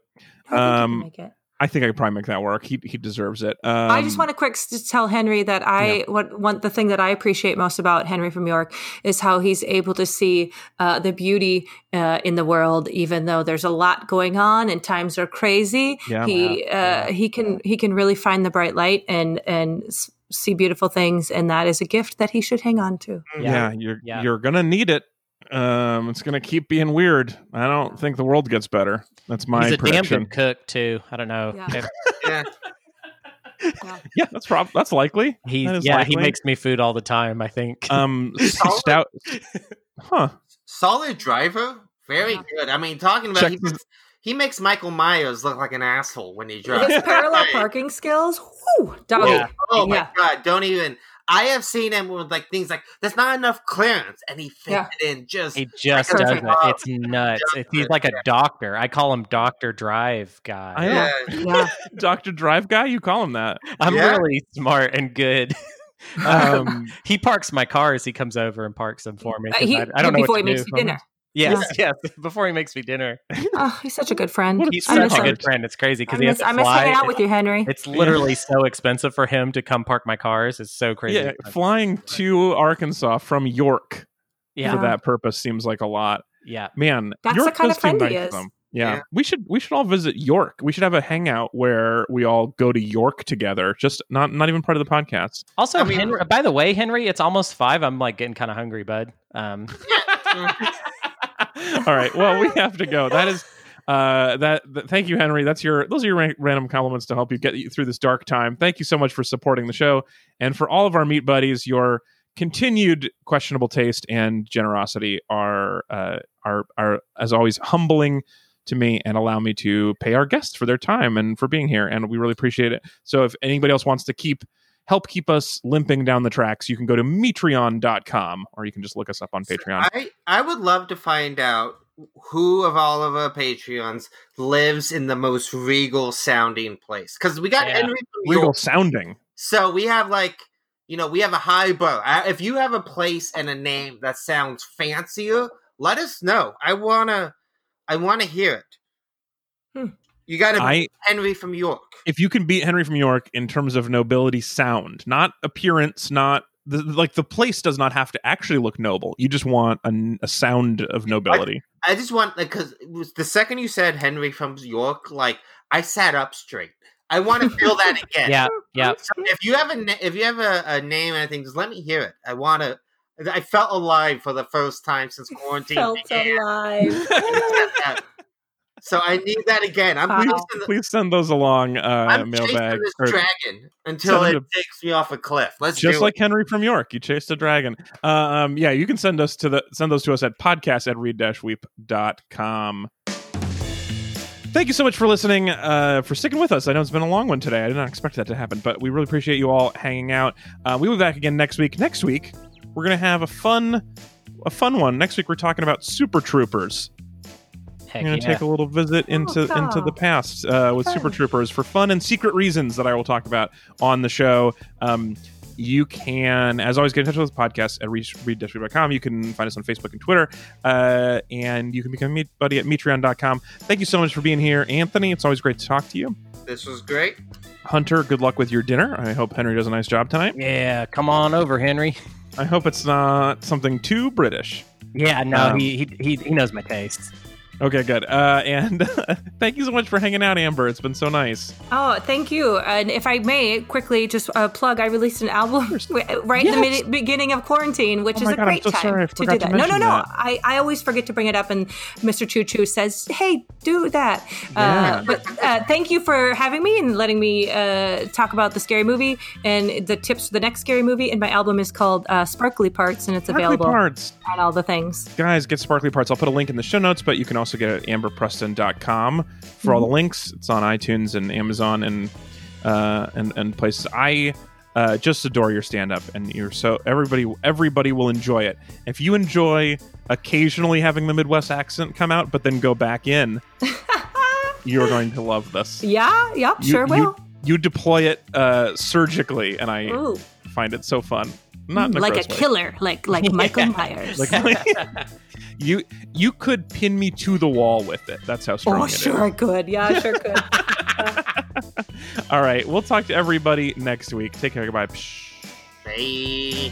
Um, I think I could probably make that work. He he deserves it. Um, I just want to quick s- tell Henry that I what one the thing that I appreciate most about Henry from York is how he's able to see uh, the beauty uh, in the world, even though there's a lot going on and times are crazy. Yeah. he uh, he can he can really find the bright light and and see beautiful things, and that is a gift that he should hang on to. Yeah, you're Yeah. you're gonna need it. Um, it's gonna keep being weird. I don't think the world gets better. That's my he's a damn good cook too. I don't know. Yeah. If Yeah. Yeah, that's prob- that's likely. He's That is yeah, he makes me food all the time. I think. Um, Solid. stout. Huh. Solid driver. Very Yeah. good. I mean, talking about he makes, he makes Michael Myers look like an asshole when he drives. His parallel parking skills, whoo, doggy. Yeah. Oh my Yeah. god! Don't even. I have seen him with like things like there's not enough clearance, and he fits Yeah. it in just. he just Perfect. does it. It's nuts. It, he's like a doctor. I call him Doctor Drive guy. I yeah. Yeah. Doctor Drive guy, you call him that? I'm Yeah. really smart and good. um, he parks my cars. He comes over and parks them for me. Uh, 'cause he, I, I don't know before what he makes do. you dinner. Yes, yes. Before he makes me dinner, Oh, he's such a good friend. He's I such a good friend. It's crazy because he has to I miss fly. hanging out with you, Henry. It's literally so expensive for him to come park my cars. It's so crazy. Yeah, flying to Arkansas from York yeah, for that purpose seems like a lot. yeah. Man, That's York the kind of friend seem he is. Yeah. Yeah. we should we should all visit York. We should have a hangout where we all go to York together. Just not not even part of the podcast. Also, I mean- Henry. By the way, Henry, it's almost five. I'm like getting kind of hungry, bud. Um, all right, well we have to go. That is uh that, th- thank you henry. That's your those are your ra- random compliments to help you get you through this dark time. Thank you so much for supporting the show and for all of our meat buddies. Your continued questionable taste and generosity are uh are are as always humbling to me and allow me to pay our guests for their time and for being here and we really appreciate it. So if anybody else wants to keep help keep us limping down the tracks you can go to patreon.com or you can just look us up on patreon I I would love to find out who of all of our Patreons lives in the most regal sounding place? Because we got Yeah. Henry from Regal sounding. so we have like you know we have a high bar. I- If you have a place and a name that sounds fancier, let us know. I wanna, I wanna hear it. Hmm. You got to I Henry from York. if you can beat Henry from York in terms of nobility sound, not appearance, not the, like the place does not have to actually look noble. You just want a, a sound of nobility. I just want like because the second you said Henry from York, like I sat up straight. I want to feel that again. Yeah, yeah. So if you have a if you have a, a name and anything, just let me hear it. I want to. I felt alive for the first time since quarantine Felt began. alive. so I need that again. I'm Wow. pleased the- Please send those along, uh, I'm mailbag. chasing this or- dragon until it a- takes me off a cliff. Let's just like it. Henry from York, you chased a dragon. Um, yeah, you can send us to the send those to us at podcast at read-weep.com. Thank you so much for listening, uh, for sticking with us. I know it's been a long one today. I did not expect that to happen, but we really appreciate you all hanging out. Uh, we'll be back again next week. Next week, we're gonna have a fun, a fun one. Next week, we're talking about Super Troopers. Heck We're gonna yeah. take a little visit into Oh, into the past uh, with Super Troopers for fun and secret reasons that I will talk about on the show. Um, you can, as always, get in touch with us podcast at read-weep.com. You can find us on Facebook and Twitter, uh, and you can become a buddy at patreon.com. Thank you so much for being here, Anthony. It's always great to talk to you. This was great. Hunter, good luck with your dinner. I hope Henry does a nice job tonight. Yeah, come on over, Henry. I hope it's not something too British. Yeah, no, Um, he, he he he knows my taste. Okay, good. Uh, and thank you so much for hanging out, Amber. It's been so nice. Oh, thank you. And if I may quickly just uh, plug, I released an album right in the Yes. mid- beginning of quarantine, which Oh is a God, great so time to do to that. No, no, no. that. I, I always forget to bring it up, and Mr. Choo Choo says, "Hey, do that." Yeah. Uh, but uh, thank you for having me and letting me uh, talk about the scary movie and the tips for the next scary movie. And my album is called uh, Sparkly Parts, and it's Sparkly available parts. on all the things. guys get sparkly parts i'll put a link in the show notes but you can also get it at amberpreston.com for all the links. It's on itunes and amazon and uh and, and places. I uh, just adore your stand-up and you're so everybody everybody will enjoy it. If you enjoy occasionally having the midwest accent come out but then go back in you're going to love this. Yeah, yep, you, sure you, will. you deploy it uh surgically and i Ooh, find it so fun not in like a gross killer, like like Michael Myers. Like you, you could pin me to the wall with it. That's how strong it is. oh, it is. sure, I could. Yeah, I sure could. All right, we'll talk to everybody next week. Take care. Goodbye. Bye.